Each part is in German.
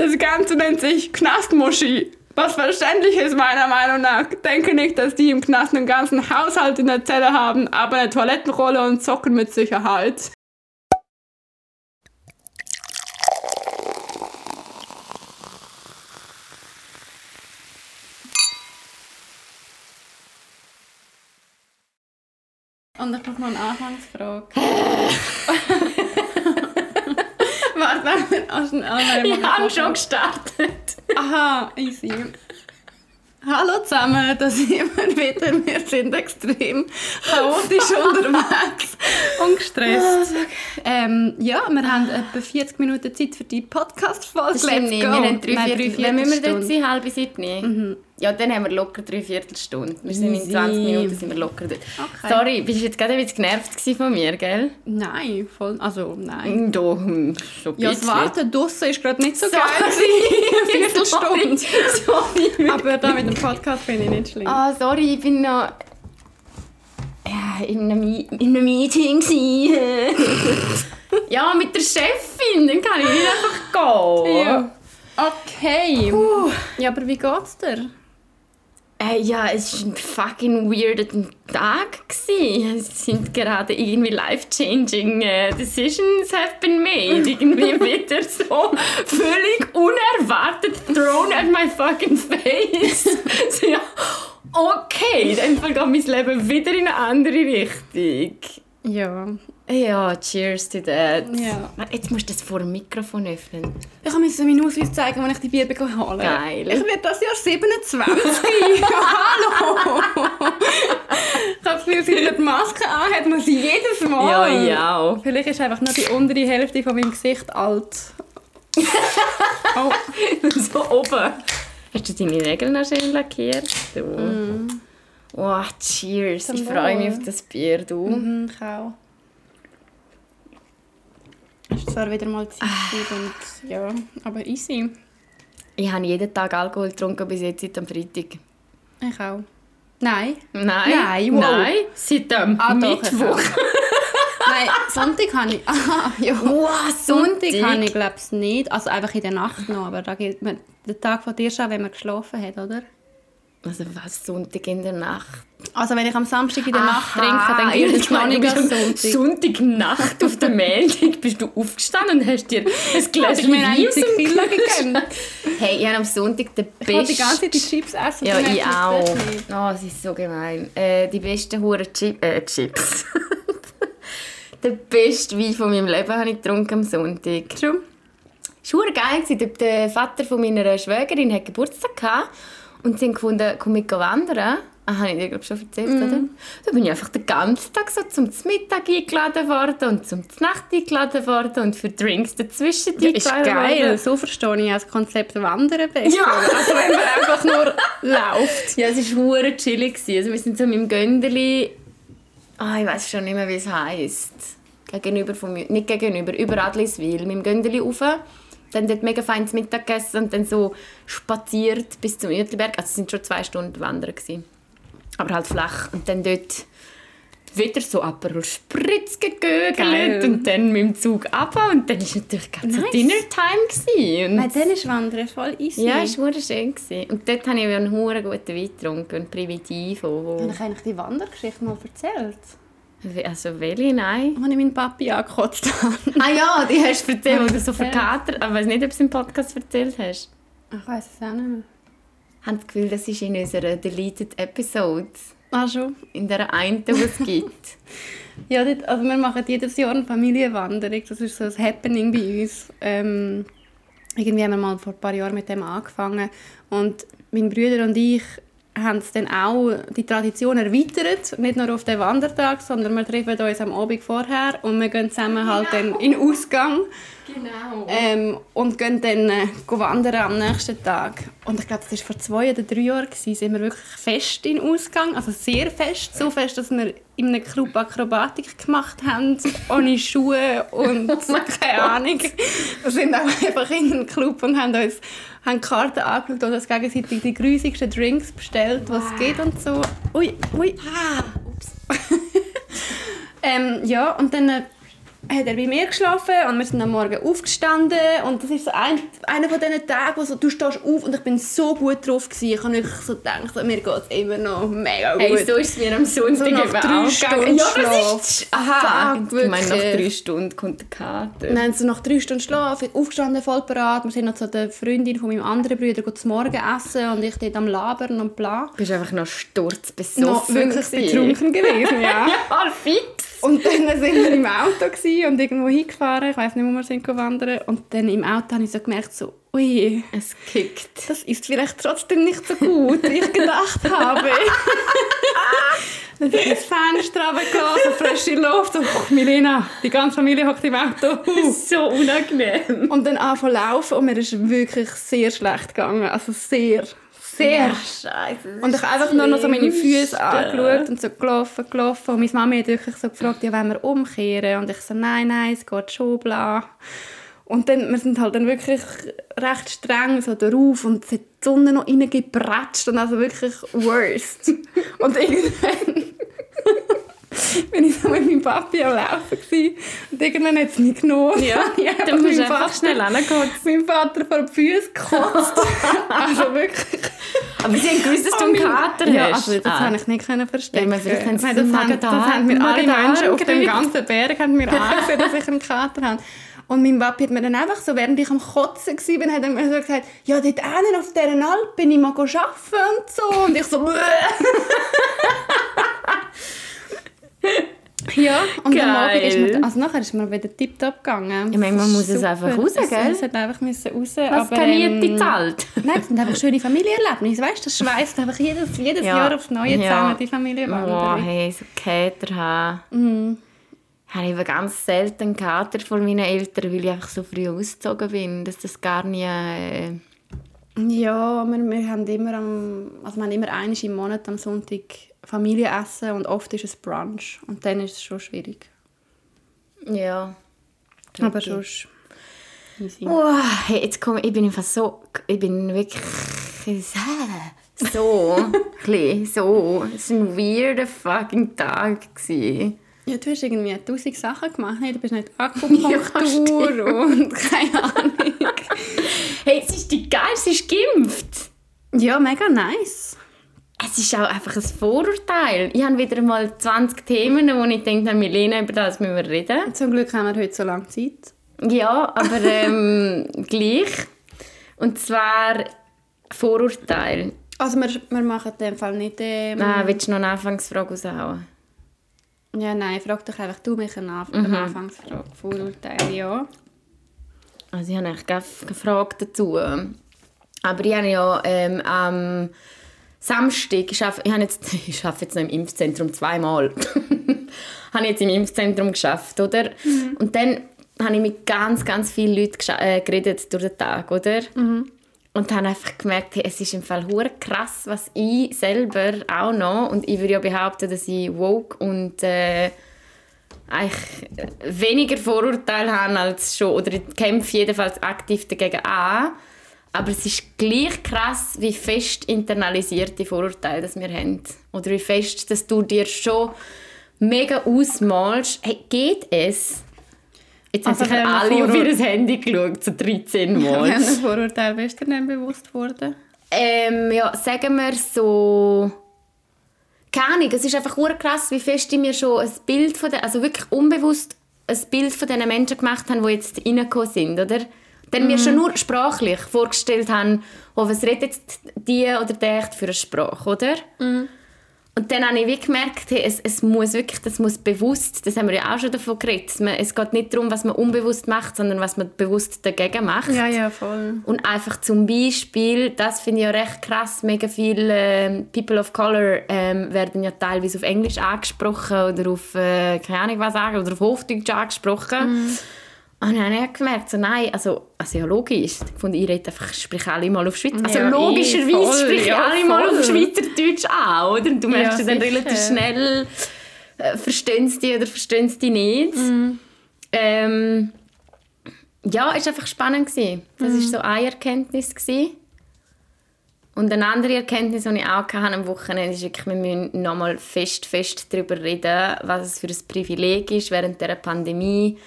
Das Ganze nennt sich Knastmuschi. Was verständlich ist meiner Meinung nach. Denke nicht, dass die im Knast einen ganzen Haushalt in der Zelle haben, aber eine Toilettenrolle und Socken mit Sicherheit. Und ich habe noch eine Anfangsfrage. Warte, hast du einen Ich habe schon gestartet. Aha, easy. Hallo zusammen, da sind wir wieder. Wir sind extrem chaotisch unterwegs und gestresst. Ähm, ja, wir haben etwa 40 Minuten Zeit für die Podcast-Folge. Let's go. Wir haben drei, Nein, vier, wenn müssen wir dort Viertelstunde. sein? Halbe sieben? Ja, dann haben wir locker drei Viertelstunden. Wir sind in Easy. 20 Minuten sind wir locker dort. Okay. Sorry, bist du jetzt gerade ein bisschen genervt von mir, gell? Nein, voll, also nein. Da, hm, so ein Ja, das. Warten draussen ist gerade nicht so Sorry. geil. Viertelstunde. Sorry. Aber da mit dem Podcast finde ich nicht schlimm. Ah, sorry, ich bin noch ja, in einem, Mi- in einem Meeting. ja, mit der Chefin, dann kann ich nicht einfach gehen. Ja. Okay. Ja, aber wie geht's dir? Äh, ja, es war ein fucking weirder Tag. gewesen. Es sind gerade irgendwie life-changing äh, decisions have been made. Irgendwie wieder so völlig unerwartet thrown at my fucking face. so, ja, okay, dann geht mein Leben wieder in eine andere Richtung. Ja. Ja, cheers to that. Ja. Jetzt musst du das vor dem Mikrofon öffnen. Ich musste meinen Ausweis zeigen, als ich die Bier holen Geil. Ich werde das Jahr 27. Hallo! ich habe das Gefühl, seit die Maske anhat, muss ich jedes Mal... Ja, ja. auch. Vielleicht ist einfach nur die untere Hälfte von meinem Gesicht alt. oh, so oben. Hast du deine Nägel noch schön lackiert? Du. Oh, cheers. Zum ich freue mich auf das Bier, du. mhm, ich auch. Es ist zwar wieder mal Zeit Ah. und ja, aber easy. Ich habe jeden Tag Alkohol getrunken bis jetzt seit am Freitag. Ich auch. Nein. Nein. Nein, wow. Nein, seit am Ah, Mittwoch. Nein, Sonntag habe ich... Aha, ja. Wow, Sonntag Sonntag. habe ich glaube ich nicht. Also einfach in der Nacht noch, aber da gilt man den Tag von dir schon, wenn man geschlafen hat, oder? Also was, Sonntag in der Nacht? Also wenn ich am Samstag in der Nacht Aha, trinke, dann gilt ich es noch nicht am Sonntag. Sonntagnacht auf der Meldung bist du aufgestanden und hast dir ein Gläschen Wein aus dem gegönnt. Hey, ich habe am Sonntag den Ich wollte die besten... ganze Zeit die Chips essen. Ja, ich hat auch. Oh, es ist so gemein. Äh, die besten Huren Chip äh, Chips. Der beste Wein von meinem Leben habe ich getrunken am Sonntag. Schon? Es war geil. Der- Der Vater von meiner Schwägerin hatte Geburtstag gehabt und sie haben gefunden, komm mit wandern. Ah, habe ich dir glaub, schon erzählt, Mhm. oder? Da bin ich einfach den ganzen Tag so zum Mittag eingeladen worden und zum Nacht eingeladen worden und für Drinks dazwischen Ja, ist eingeladen geil. worden. So verstehe ich das Konzept Wandern besser. Ja. Also wenn man einfach nur läuft. Ja, es war hure chillig. Also wir sind so mit dem Göndeli... Ah, ich weiß schon nicht mehr, wie es heisst. Gegenüber von mir... Nicht gegenüber, über Adliswil. Mit dem Göndeli rauf. Dann dort mega feines Mittag gegessen und dann so spaziert bis zum Uetliberg. Also es sind schon zwei Stunden wandern. Gewesen. Aber halt flach. Und dann dort wieder so Aperol Spritz gegögelt und dann mit dem Zug runter. Und dann war natürlich so Nice. Dinnertime. Gewesen. Und Nein, dann ist Wandern voll easy. ja, es war schön. gewesen. Und dort habe ich einen hure guten Wein getrunken, einen Primitivo. Habe ich eigentlich die Wandergeschichte mal erzählt? Also welche? Nein. Als ich meinen Papi angekotzt habe. Ah ja, die hast du erzählt, wo du so verkatert Aber ich weiß nicht, ob du es im Podcast erzählt hast. Ich weiß es auch nicht mehr. Ich habe das Gefühl, das ist in unserer Deleted Episode. Ah, schon? In der einen, die es gibt. Ja, also wir machen jedes Jahr eine Familienwanderung. Das ist so ein Happening bei uns. Ähm, irgendwie haben wir mal vor ein paar Jahren mit dem angefangen. Und meine Brüder und ich haben es dann auch die Tradition erweitert. Nicht nur auf den Wandertag, sondern wir treffen uns am Abend vorher und wir gehen zusammen halt dann in den Ausgang. Genau. Ähm, und gehen dann äh, wandern am nächsten Tag. Und ich glaube, das war vor zwei oder drei Jahren, gewesen, sind wir wirklich fest in den Ausgang. Also sehr fest. So fest, dass wir in einem Club Akrobatik gemacht haben, ohne Schuhe und keine Ahnung. Wir sind auch einfach in den Club und haben uns haben Karten angeschaut und uns gegenseitig die grusigsten Drinks bestellt, was es geht und so. Ui, ui. Ah, ups. Ähm, ja, und dann äh, hat er bei mir geschlafen und wir sind am Morgen aufgestanden und das ist so ein, einer von diesen Tagen, wo so, du stehst auf und ich bin so gut drauf gewesen. Ich habe wirklich so gedacht, so, mir geht es immer noch mega gut. Hey, so ist es mir am Sonntag So nach drei Stunden. Ja, Schlaf. das ist... Aha, Fuck, ich meine, nach drei Stunden kommt der Kater. Dann so nach drei Stunden Schlaf, aufgestanden, voll parat. Wir sind noch zu der Freundin von meinem anderen Bruder zum Morgen essen und ich dort am Labern und bla. Du bist einfach noch sturzbesoffen. Noch wirklich betrunken gewesen, ja. Voll fix. Und dann sind wir im Auto und irgendwo hingefahren. Ich weiß nicht, wo wir sind wandern. Und dann im Auto habe ich so gemerkt, so, ui, Es kickt. das ist vielleicht trotzdem nicht so gut, wie ich gedacht habe. dann bin ich ins Fenster runtergelassen, so frische Luft. So, oh, Milena, die ganze Familie hockt im Auto. Uh. So unangenehm. Und dann anfangen zu laufen und mir ist wirklich sehr schlecht gegangen. Also sehr, sehr. Scheiße. Und ich habe einfach nur noch so meine Füße angeschaut und so gelaufen, gelaufen. Und meine Mami hat wirklich so gefragt, ja, wollen wir umkehren? Und ich so, nein, nein, es geht schon, bla. Und dann, wir sind halt dann wirklich recht streng so darauf und es hat die Sonne noch reingebratscht und also wirklich worst. und irgendwann bin ich so mit meinem Papi am Laufen gewesen. und irgendwann hat es mich genommen. Ja, dann musst du einfach Vater- schnell hingehen. meinem Vater vor die Füße gekotzt. also wirklich. Aber sie haben gewusst, dass du einen Kater ja, hast. also das Ah. habe ich nicht können. Ja, vielleicht haben sie den das, haben, das haben mir alle Menschen auf dem ganzen Berg haben mir angesehen, dass ich einen Kater habe. Und mein Papi hat mir dann einfach so, während ich am Kotzen war, hat er mir so gesagt, ja, dort hinten auf dieser Alp bin ich mal arbeiten und so. Und ich so. Ja, und am Morgen ist Geil. mir, also nachher ist mir wieder tiptop gegangen. Ja, manchmal muss ist es einfach raus, Es- gell? Es hat einfach müssen raus. Was aber, ähm, zahlt. Nein, das sind einfach schöne Familienerlebnisse. Weißt du, das schweißt einfach jedes, jedes Ja. Jahr aufs Neue Ja. zusammen, die Oh, Familienwanderung. hey, so Kater haben. Mhm. Habe ich eben ganz selten Kater von meinen Eltern, weil ich einfach so früh ausgezogen bin, dass das gar nie... Äh, Ja, wir, wir haben immer am, also wir haben immer einmal im Monat am Sonntag Familienessen und oft ist es Brunch. Und dann ist es schon schwierig. ja. Aber sonst easy. Oh, hey, jetzt komme ich bin einfach so, ich bin wirklich so, ein so. Es war ein weirder fucking Tag. Gewesen. Ja, du hast irgendwie tausend Sachen gemacht. ne? Du bist nicht Akupunktur und keine Ahnung. Hey, es ist die geil, sie ist geimpft. Ja, mega nice. Es ist auch einfach ein Vorurteil. Ich habe wieder mal 20 Themen, wo ich denke, Milena, über das müssen wir reden. Zum Glück haben wir heute so lange Zeit. Ja, aber ähm, gleich. Und zwar Vorurteil. Also wir, wir machen in dem Fall nicht... Ähm, Ah, willst du noch eine Anfangsfrage raushauen? Ja, nein, frag doch einfach du mich eine, Anf eine Anfangsfrage. Vorurteile, ja. Also ich habe eigentlich keine Frage dazu. Aber ich habe ja ähm, am Samstag, ich arbeite, habe jetzt, ich arbeite jetzt noch im Impfzentrum zweimal. habe jetzt im Impfzentrum geschafft, oder? Und dann habe ich mit ganz, ganz vielen Leuten äh, geredet durch den Tag, oder? Und habe einfach gemerkt, hey, es ist im Fall hure krass, was ich selber auch noch, und ich würde ja behaupten, dass ich woke und äh, eigentlich weniger Vorurteile haben als schon, oder ich kämpfe jedenfalls aktiv dagegen an. Aber es ist gleich krass, wie fest internalisierte Vorurteile das wir haben. Oder wie fest, dass du dir schon mega ausmalst, hey, geht es? Jetzt haben Also sicher wenn man alle auf ihr Handy geschaut, so 13 Mal. Welchen Vorurteil bist du denn bewusst worden? Ähm, ja, sagen wir so... Keine Ahnung, es ist einfach krass, wie fest ich mir schon ein Bild von den, also wirklich unbewusst ein Bild von diesen Menschen gemacht habe, die jetzt reingekommen sind, oder? Dann mir schon nur sprachlich vorgestellt haben, oh, was redet die oder der für eine Sprache, oder? Und dann habe ich wie gemerkt, hey, es, es muss wirklich, das muss bewusst, das haben wir ja auch schon davon geredet, es geht nicht darum, was man unbewusst macht, sondern was man bewusst dagegen macht. Ja, ja, voll. Und einfach zum Beispiel, das finde ich ja recht krass, mega viele ähm, People of Color ähm, werden ja teilweise auf Englisch angesprochen oder auf, äh, keine Ahnung was sagen, oder auf Hochdeutsch angesprochen. Und dann habe ich gemerkt, so, nein, also, also ja logisch, ich fand, ich rede einfach, spreche alle mal auf Schweizerdeutsch. Also Ja, logischerweise spreche ich ja, alle mal auf. Schweizerdeutsch an, oder? Und du merkst ja, dann sicher. relativ schnell, äh, verstehen sie die oder verstehen sie die nicht. Ähm, ja, es war einfach spannend. Gewesen. Das war so eine Erkenntnis. Gewesen. Und eine andere Erkenntnis, die ich auch hatte am Wochenende, ist wirklich, wir müssen nochmal fest, fest darüber reden, was es für ein Privileg ist, während der Pandemie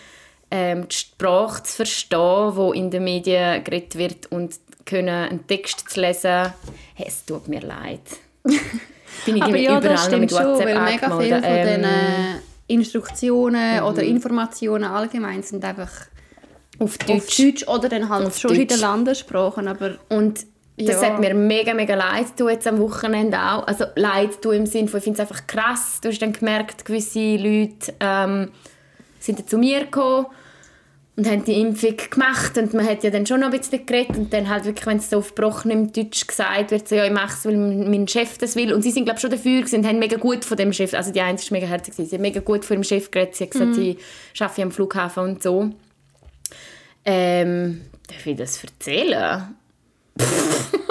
ähm, die Sprache zu verstehen, die in den Medien geredet wird und können einen Text zu lesen. Hey, es tut mir leid. Bin ich Aber ja, das stimmt schon, weil mega viele von ähm, diesen Instruktionen mhm. oder Informationen allgemein sind einfach auf Deutsch, auf Deutsch oder dann halt auf schon Deutsch. in den Landessprachen. Aber und das ja. hat mir mega, mega leid tun jetzt am Wochenende auch. Also leid tun im Sinne von, ich finde es einfach krass. Du hast dann gemerkt, gewisse Leute ähm, sind zu mir gekommen und haben die Impfung gemacht und man hat ja dann schon noch ein bisschen geredet und dann halt wirklich, wenn es so auf gebrochenem Deutsch gesagt wird, so, ja, ich mache es, weil mein Chef das will und sie sind glaube schon dafür gewesen und haben mega gut von dem Chef, also die eine ist mega herzig, sie haben mega gut von dem Chef geredet, sie hat gesagt, mm. sie arbeite am Flughafen und so. Ähm, darf ich das erzählen?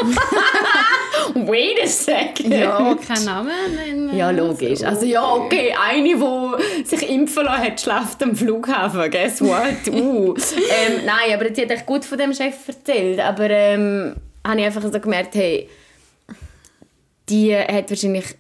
Wait a second. Ja, kein Name nennen. Ja, logisch. Also ja, okay, eine, die sich impfen lassen hat, schläft am Flughafen. Guess what? Uh. ähm, nein, aber sie hat echt gut von dem Chef erzählt. Aber ähm, habe ich einfach so gemerkt, hey, die hat wahrscheinlich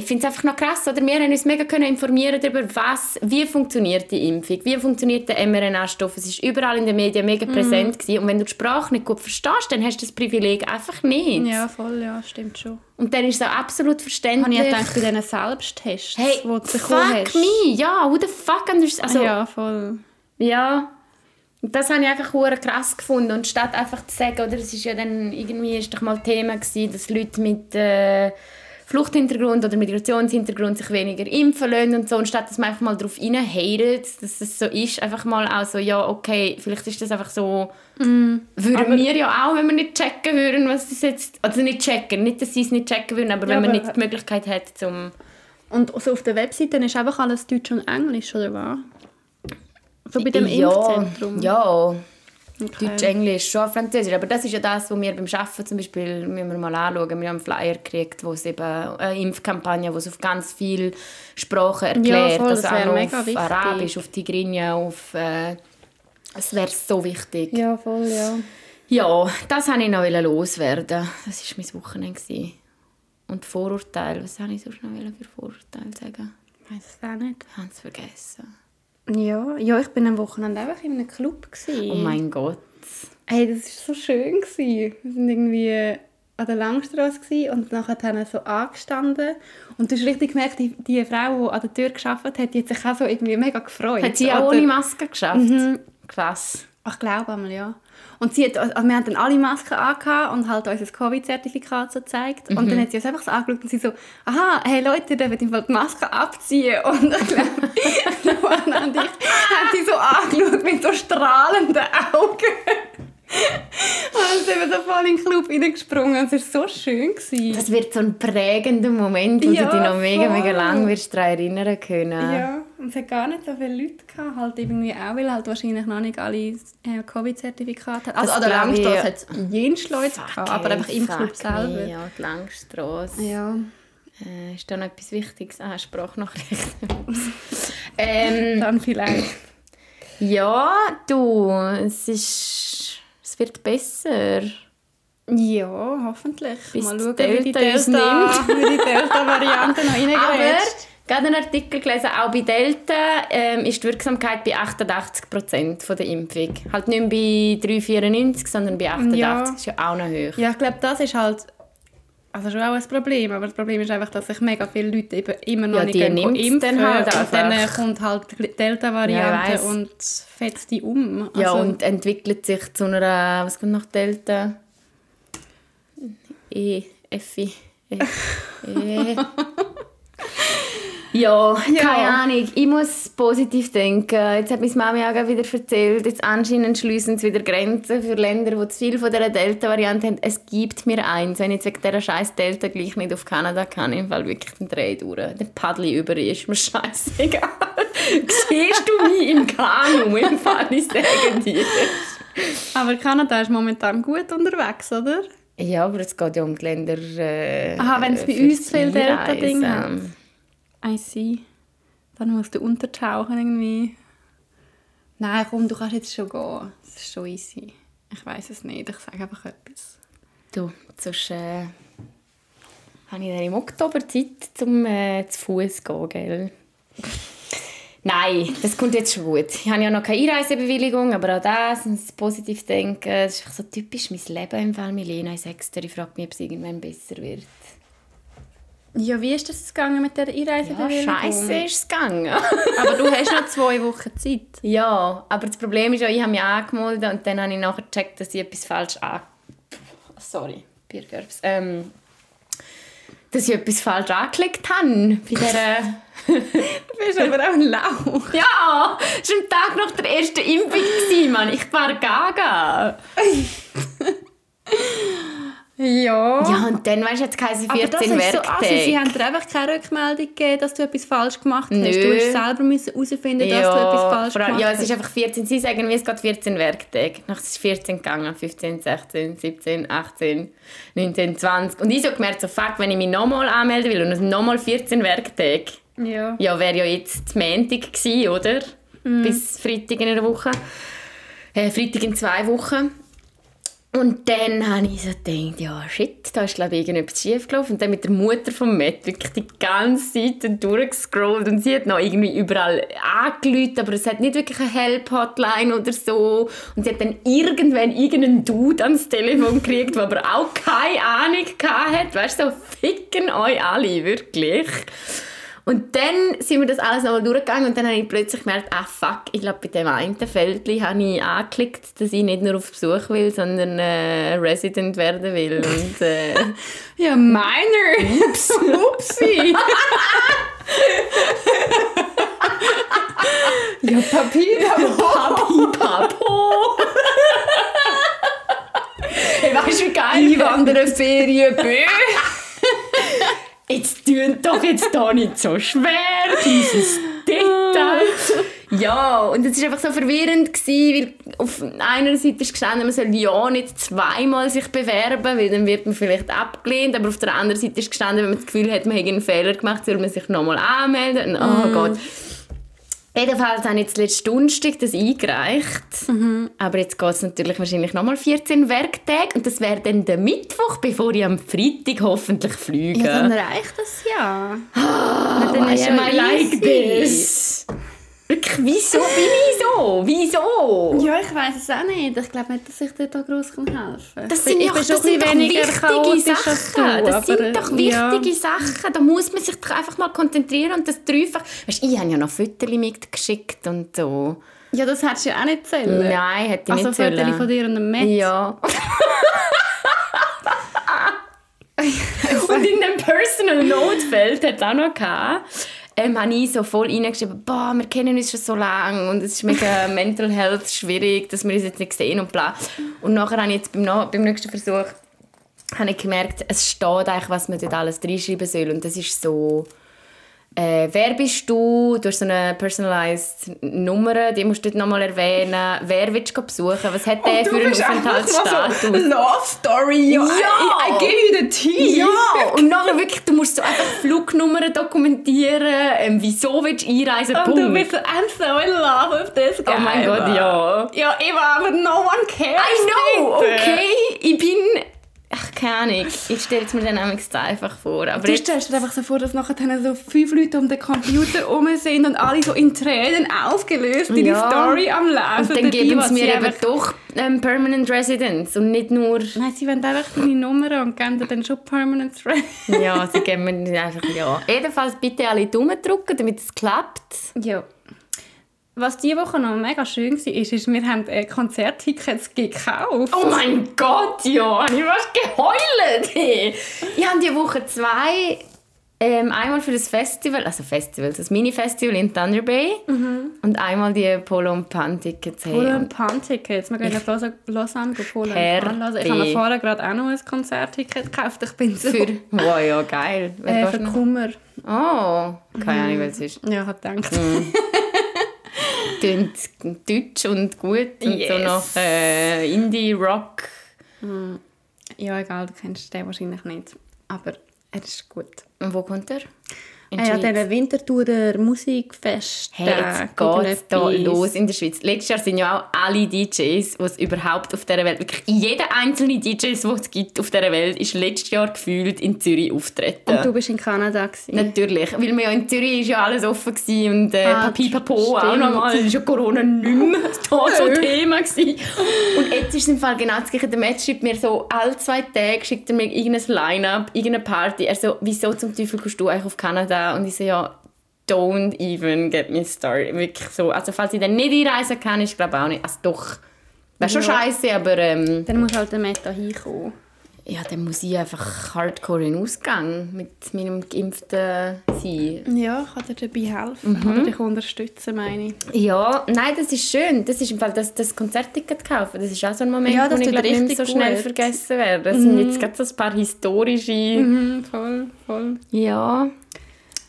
ich finde es einfach noch krass, oder? wir haben uns mega können informieren darüber, was, wie funktioniert die Impfung, wie funktioniert der mRNA-Stoff. Es war überall in den Medien mega mhm. präsent gewesen. und wenn du die Sprache nicht gut verstehst, dann hast du das Privileg einfach nicht. Ja, voll, ja, stimmt schon. Und dann ist es auch absolut verständlich. Habe ich gedacht, bei diesen Selbsttests, hey, wo du fuck me, ja, who the fuck also, Ja, voll. Ja, und das habe ich einfach krass gefunden. Und statt einfach zu sagen, oder es ist ja dann irgendwie ist doch mal Thema gewesen, dass Leute mit äh, Fluchthintergrund oder Migrationshintergrund sich weniger impfen lassen und so, und statt dass man einfach mal darauf reinhatet, dass es so ist, einfach mal auch so, ja, okay, vielleicht ist das einfach so, mm. würden aber wir ja auch, wenn wir nicht checken würden, was das jetzt, also nicht checken, nicht, dass sie es nicht checken würden, aber ja, wenn man nicht die Möglichkeit hat, zum... Und so auf der Webseite ist einfach alles Deutsch und Englisch, oder was? So bei dem ja, Impfzentrum? Ja, Okay. Deutsch, Englisch, schon Französisch. Aber das ist ja das, was wir beim Arbeiten zum Beispiel müssen wir mal anschauen. Wir haben einen Flyer gekriegt, wo es eben eine Impfkampagne, wo es auf ganz viele Sprachen erklärt. Ja, voll, das also auch auf wichtig. Arabisch, auf Tigrinja, auf... Äh, es wäre so wichtig. Ja, voll, ja. Ja, das wollte ich noch loswerden. Das war mein Wochenende. Und Vorurteile, was wollte ich sonst noch für Vorurteile sagen? Ich weiß es auch nicht. Ich habe es vergessen. Ja, ja ich bin am Wochenende einfach in einem Club. Gewesen. Oh mein Gott. Hey, das war so schön. Gewesen. Wir waren irgendwie an der Langstrasse und nachher haben so angestanden und du hast richtig gemerkt, die, die Frau, die an der Tür gearbeitet hat, die hat sich auch so irgendwie mega gefreut. Hat sie auch ohne Maske geschafft? Mhm. Krass. Ich glaube einmal, ja. Und sie hat, also wir haben dann alle Masken angehabt und halt unser Covid-Zertifikat so gezeigt. Mhm. Und dann hat sie uns einfach so angeschaut und sie so, aha, hey Leute, ihr dürft die Maske abziehen. Und ich glaube, Luana und ich haben sie so angeschaut mit so strahlenden Augen. Und sind wir so voll in den Club reingesprungen und es war so schön. Gewesen. Das wird so ein prägender Moment, wo ja, du dich noch mega, voll. mega lang wirst daran erinnern können. Ja, es hat gar nicht so viele Leute gehabt, halt irgendwie auch, weil halt wahrscheinlich noch nicht alle äh, Covid-Zertifikate hatten. Also an der Langstrasse hat es jenes Leute gehabt, aber einfach im Club selber. Me, ja, die Langstrasse. Ja. Äh, ist da noch etwas Wichtiges? Ah, Sprachnachrichten. ähm, Dann vielleicht. Ja, du, es ist es wird besser. Ja, hoffentlich. Bis Mal schauen, Delta wie die Delta, Delta-Variante noch reingrätscht. Gerade einen Artikel gelesen, auch bei Delta ähm, ist die Wirksamkeit bei 88% von der Impfung. Halt nicht mehr bei 3,94, sondern bei 88. Ja. Das ist ja auch noch hoch. Ja, ich glaube, das ist halt also schon auch ein Problem, aber das Problem ist einfach, dass sich mega viele Leute eben immer noch ja, nicht impfen dann halt und dann kommt halt die Delta-Variante ja, und fetzt die um. Also ja, und entwickelt sich zu einer, was kommt nach Delta? E, Effi, e, e. Ja, ja, keine Ahnung. Ich muss positiv denken. Jetzt hat meine Mami auch wieder erzählt, jetzt anscheinend schließen sie wieder Grenzen für Länder, die zu viel von dieser Delta-Variante haben. Es gibt mir eins, wenn ich jetzt wegen dieser scheiß Delta gleich nicht auf Kanada kann, im Fall wirklich den Dreh durch. Der Paddel über ist mir scheißegal. Siehst du mich im Kanu? Im Fall, ich sage dir. Aber Kanada ist momentan gut unterwegs, oder? Ja, aber es geht ja um die Länder. Äh, Aha, wenn es bei uns viel Delta-Ding hat. I see. Dann musst du untertauchen irgendwie. Nein, komm, du kannst jetzt schon gehen. Das ist schon easy. Ich weiß es nicht, ich sage einfach etwas. Du, Sonst äh, habe ich dann im Oktober Zeit, um äh, zu Fuß zu gehen, gell? Nein, das kommt jetzt schon gut. Ich habe ja noch keine Einreisebewilligung, aber auch das, das positiv denken, das ist so typisch mein Leben im Fall Milena. Ich dir, ich frage mich, ob es irgendwann besser wird. Ja, wie ist das gegangen mit der Ja, Einreisebewilligung? scheiße ist es gegangen. Aber du hast noch zwei Wochen Zeit. ja, aber das Problem ist ja, ich habe mich angemeldet und dann habe ich nachher gecheckt, dass ich etwas falsch an... Sorry, Biergerbs. Ähm, dass ich etwas falsch angeklickt habe bei dieser... Du bist aber auch ein Lauch. Ja, es war am Tag nach der ersten Impfung, Mann. Ich war gaga. Ja. Ja, und dann, weißt du, jetzt keine 14 aber das ist so assi. Sie haben dir einfach keine Rückmeldung gegeben, dass du etwas falsch gemacht hast. Nö. Du musst selber müssen herausfinden, dass du etwas falsch allem- gemacht Ja, hast. es ist einfach 14. Sie sagen mir, es geht 14 Werktage. Nachher ist es 14 gegangen. 15, 16, 17, 18, 19, 20. Und ich so gemerkt, so fuck, wenn ich mich nochmal anmelden will und es nochmal 14 Werktage, Ja. ja, wäre ja jetzt Montag gewesen, oder? Bis Freitag in einer Woche. Äh, Freitag in zwei Wochen. Und dann habe ich so gedacht, ja shit, da ist glaube ich irgendetwas schiefgelaufen. Und dann mit der Mutter von Matt wirklich die ganze Seite durchgescrollt und sie hat noch irgendwie überall angerufen, aber es hat nicht wirklich eine Help-Hotline oder so. Und sie hat dann irgendwann irgendeinen Dude ans Telefon gekriegt, der aber auch keine Ahnung hatte. Weißt du, so ficken euch alle, wirklich. Und dann sind wir das alles nochmal durchgegangen und dann habe ich plötzlich gemerkt, ah fuck, ich glaube bei dem einen Feldli habe ich angeklickt, dass ich nicht nur auf Besuch will, sondern äh, Resident werden will. Und, äh, Ja, meiner. ups, upsi. Ja, Papier. Papi, Papo. hey, weißt du, wie geil? Einwandererferien, bö. Jetzt tun doch jetzt da nicht so schwer, dieses Detail. Ja, und es war einfach so verwirrend, gewesen, weil auf einer Seite ist gestanden, man soll ja nicht zweimal sich bewerben, weil dann wird man vielleicht abgelehnt, aber auf der anderen Seite ist gestanden, wenn man das Gefühl hat, man hätte einen Fehler gemacht, soll man sich nochmal anmelden. Und, oh Gott. Jedenfalls habe ich jetzt letzten Donnerstag das eingereicht. Aber jetzt geht es natürlich wahrscheinlich nochmal 14 Werktage. Und das wäre dann der Mittwoch, bevor ich am Freitag hoffentlich fliege. Ja, dann reicht das ja. Ah, dann Why ist am ja I like this? Wirklich, wieso bin ich so? Wieso? Ja, ich weiß es auch nicht. Ich glaube nicht, dass ich dir da groß helfen kann. Das sind, ja, ich bin das sind doch wichtige Sachen. du, das sind doch ja. wichtige Sachen. Da muss man sich doch einfach mal konzentrieren und das dreifach... Weißt, ich habe ja noch Fotos mitgeschickt und so. Ja, das hättest du ja auch nicht zählen. Nein, hätte ich Also nicht Fotos sollen. von dir und dem Matt. Ja. und in dem Personal Note-Feld hat es auch noch gehabt, ähm, habe ich so voll reingeschrieben, boah, wir kennen uns schon so lange und es ist mega Mental Health schwierig, dass wir uns jetzt nicht sehen und bla. Und nachher habe ich jetzt beim, beim nächsten Versuch habe ich gemerkt, es steht eigentlich, was man dort alles reinschreiben soll und das ist so äh, wer bist du? Du hast so eine personalized Nummer, die musst du nochmal erwähnen. Wer willst du besuchen? Was hat der für einen Aufenthaltsstatus? Love Story. Ja. I, I give you the tea. Ja, und nachher wirklich, du musst so einfach Flugnummern dokumentieren, ähm, wieso willst du einreisen, Und Punkt. du bist so, I'm so in love with this guy. oh mein Gott, ja. Ja, Eva, aber no one cares. I know, okay, ich bin... Keine Ahnung, ich stelle es mir dann zu einfach vor. Aber Du stellst dir einfach so vor, dass nachher dann so fünf Leute um den Computer herum sind und alle so in Tränen aufgelöst in Ja. die Story am Lesen. und dann geben sie mir eben einfach- doch ähm, Permanent Residence und nicht nur... Nein, sie wollen einfach deine Nummer und geben dir dann schon Permanent Residence. Ja, sie geben mir einfach ja. Jedenfalls bitte alle Daumen drücken, damit es klappt. Ja. Was diese Woche noch mega schön war, ist, ist wir haben äh, Konzerttickets gekauft. Oh mein Gott, ja, ich war geheult. Hey. Ich habe diese Woche zwei, ähm, einmal für das Festival, also Festival, das Mini-Festival in Thunder Bay und einmal die Polo und Pan Tickets. Hey. Polo und Pan-Tickets. Wir gehen nach Lausanne, gehen Polo und Pan hören. Ich habe mir vorher gerade auch noch ein Konzertticket gekauft. Ich bin so... für, wow, ja, geil. Äh, für? Kummer. Oh, keine Ahnung, was es ist. Ja, ich habe gedacht. Tönt deutsch und gut und so Yes. noch äh, Indie-Rock. Ja, egal, du kennst den wahrscheinlich nicht. Aber er ist gut. Und wo kommt er? In Ah, ja, der Winterthurer Musikfest. Hey, jetzt geht's da los in der Schweiz. Letztes Jahr sind ja auch alle DJs, die es überhaupt auf dieser Welt, wirklich jeder einzelne DJ, den es gibt auf dieser Welt, ist letztes Jahr gefühlt in Zürich auftreten. Und du bist in Kanada. Gewesen. Natürlich, weil wir ja in Zürich ist ja alles offen gewesen und äh, Ah, Papipapo auch stimmt. nochmal, ist ja Corona nicht mehr da so Thema gewesen. Und jetzt ist es im Fall genau das Gleiche. Der Match schreibt mir so, alle zwei Tage schickt er mir irgendein Line-Up, irgendeine Party. Er so, wieso zum Teufel kommst du eigentlich auf Kanada? Und ich so, ja, don't even get me started. Wirklich so. Also falls ich dann nicht einreisen kann, ist glaube auch nicht. Also doch, wäre schon Ja. scheiße, aber ähm, Dann muss halt der Meta hinkommen. ja, dann muss ich einfach hardcore in Ausgang mit meinem Geimpften sein. Ja, kann dir dabei helfen. Oder dich unterstützen, meine ich. Ja, nein, das ist schön. Das ist im Fall das, das Konzertticket kaufen. Das ist auch so ein Moment, Ja, wo ich tut glaub, nicht so schnell gut. vergessen werde. Das sind jetzt gerade so ein paar historische... Mhm, voll, voll. Ja.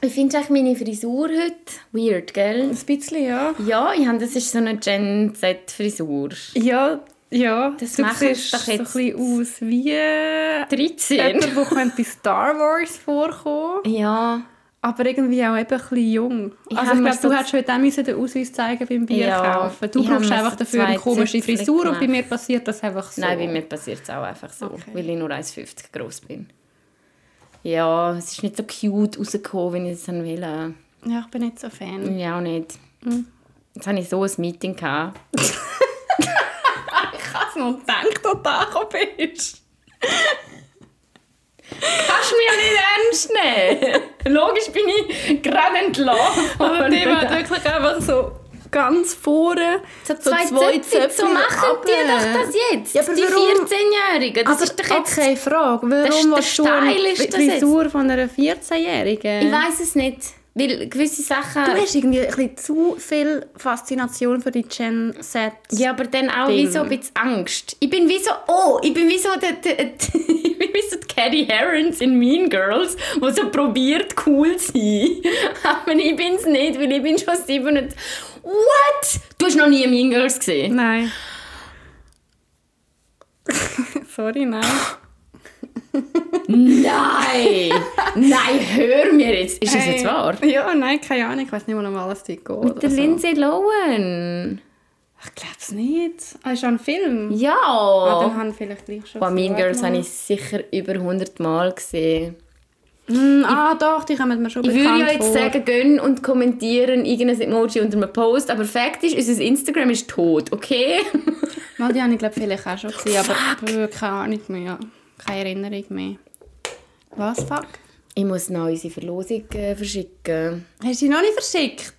Wie findest du meine Frisur heute? Weird, gell? Ein bisschen, ja. Ja, ich habe, das ist so eine Gen Z-Frisur. Ja, ja. Das du siehst doch jetzt. so ein bisschen aus wie äh, 13? jemand, der könnte bei Star Wars vorkommen Ja. aber irgendwie auch eben ein bisschen jung. Ich also ich glaube, du hättest heute auch den Ausweis zeigen beim Bier Ja, kaufen. Du ich brauchst einfach so dafür eine komische Frisur und bei gemacht. mir passiert das einfach so. Nein, bei mir passiert es auch einfach so, Okay. weil ich nur 1,50 groß bin. Ja, es ist nicht so cute rausgekommen, wie ich es dann will. Ja, ich bin nicht so Fan. Ja, auch nicht. Mhm. Jetzt hatte ich so ein Meeting. Gehabt. Ich habe noch gedacht, dass du da gekommen bist. Kannst du mich ja nicht ernst nehmen? Logisch bin ich gerade entlassen. Aber die hat wirklich einfach so ganz vorne so zwei, Zöpfe, so machen die doch das jetzt. Ja, die warum? 14-Jährigen. Das Aber ist doch jetzt... okay, Frage. Das ist Warum der willst du eine ist das Frisur von einer 14-Jährigen? Ich weiß es nicht. Weil gewisse Sachen... Du hast irgendwie ein bisschen zu viel Faszination für die Gen Z. Ja, aber dann auch Ding. wie so ein bisschen Angst. Ich bin wie so, oh, ich bin wie so der, der, der ich bin wie so die Caddy Herons in Mean Girls, wo so probiert cool zu sein. Aber ich bin's nicht, weil ich bin schon sieben und... What? Du hast noch nie Mean Girls gesehen? Nein. Sorry, nein. Nein! Nein, hör mir jetzt. Ist das jetzt wahr? Ja, nein, keine Ahnung. Ich weiß nicht, wo noch alles geht. Mit der Lindsay Lohan. Ich glaube es nicht. Ah, ist ein Film? Ja! Ah, dann haben vielleicht gleich schon Boah, Mean Girls habe ich sicher über 100 Mal gesehen. Mm, ah, doch, die kommen mir schon Ich würde ja jetzt vor. sagen, gönn und kommentieren irgendein Emoji unter einem Post, aber Fakt ist, unser Instagram ist tot, okay? Mal, die habe ich glaube vielleicht auch schon gesehen, aber keine Ahnung mehr. Keine Erinnerung mehr. Was, fuck? Ich muss noch unsere Verlosung äh, verschicken. Hast du sie noch nicht verschickt?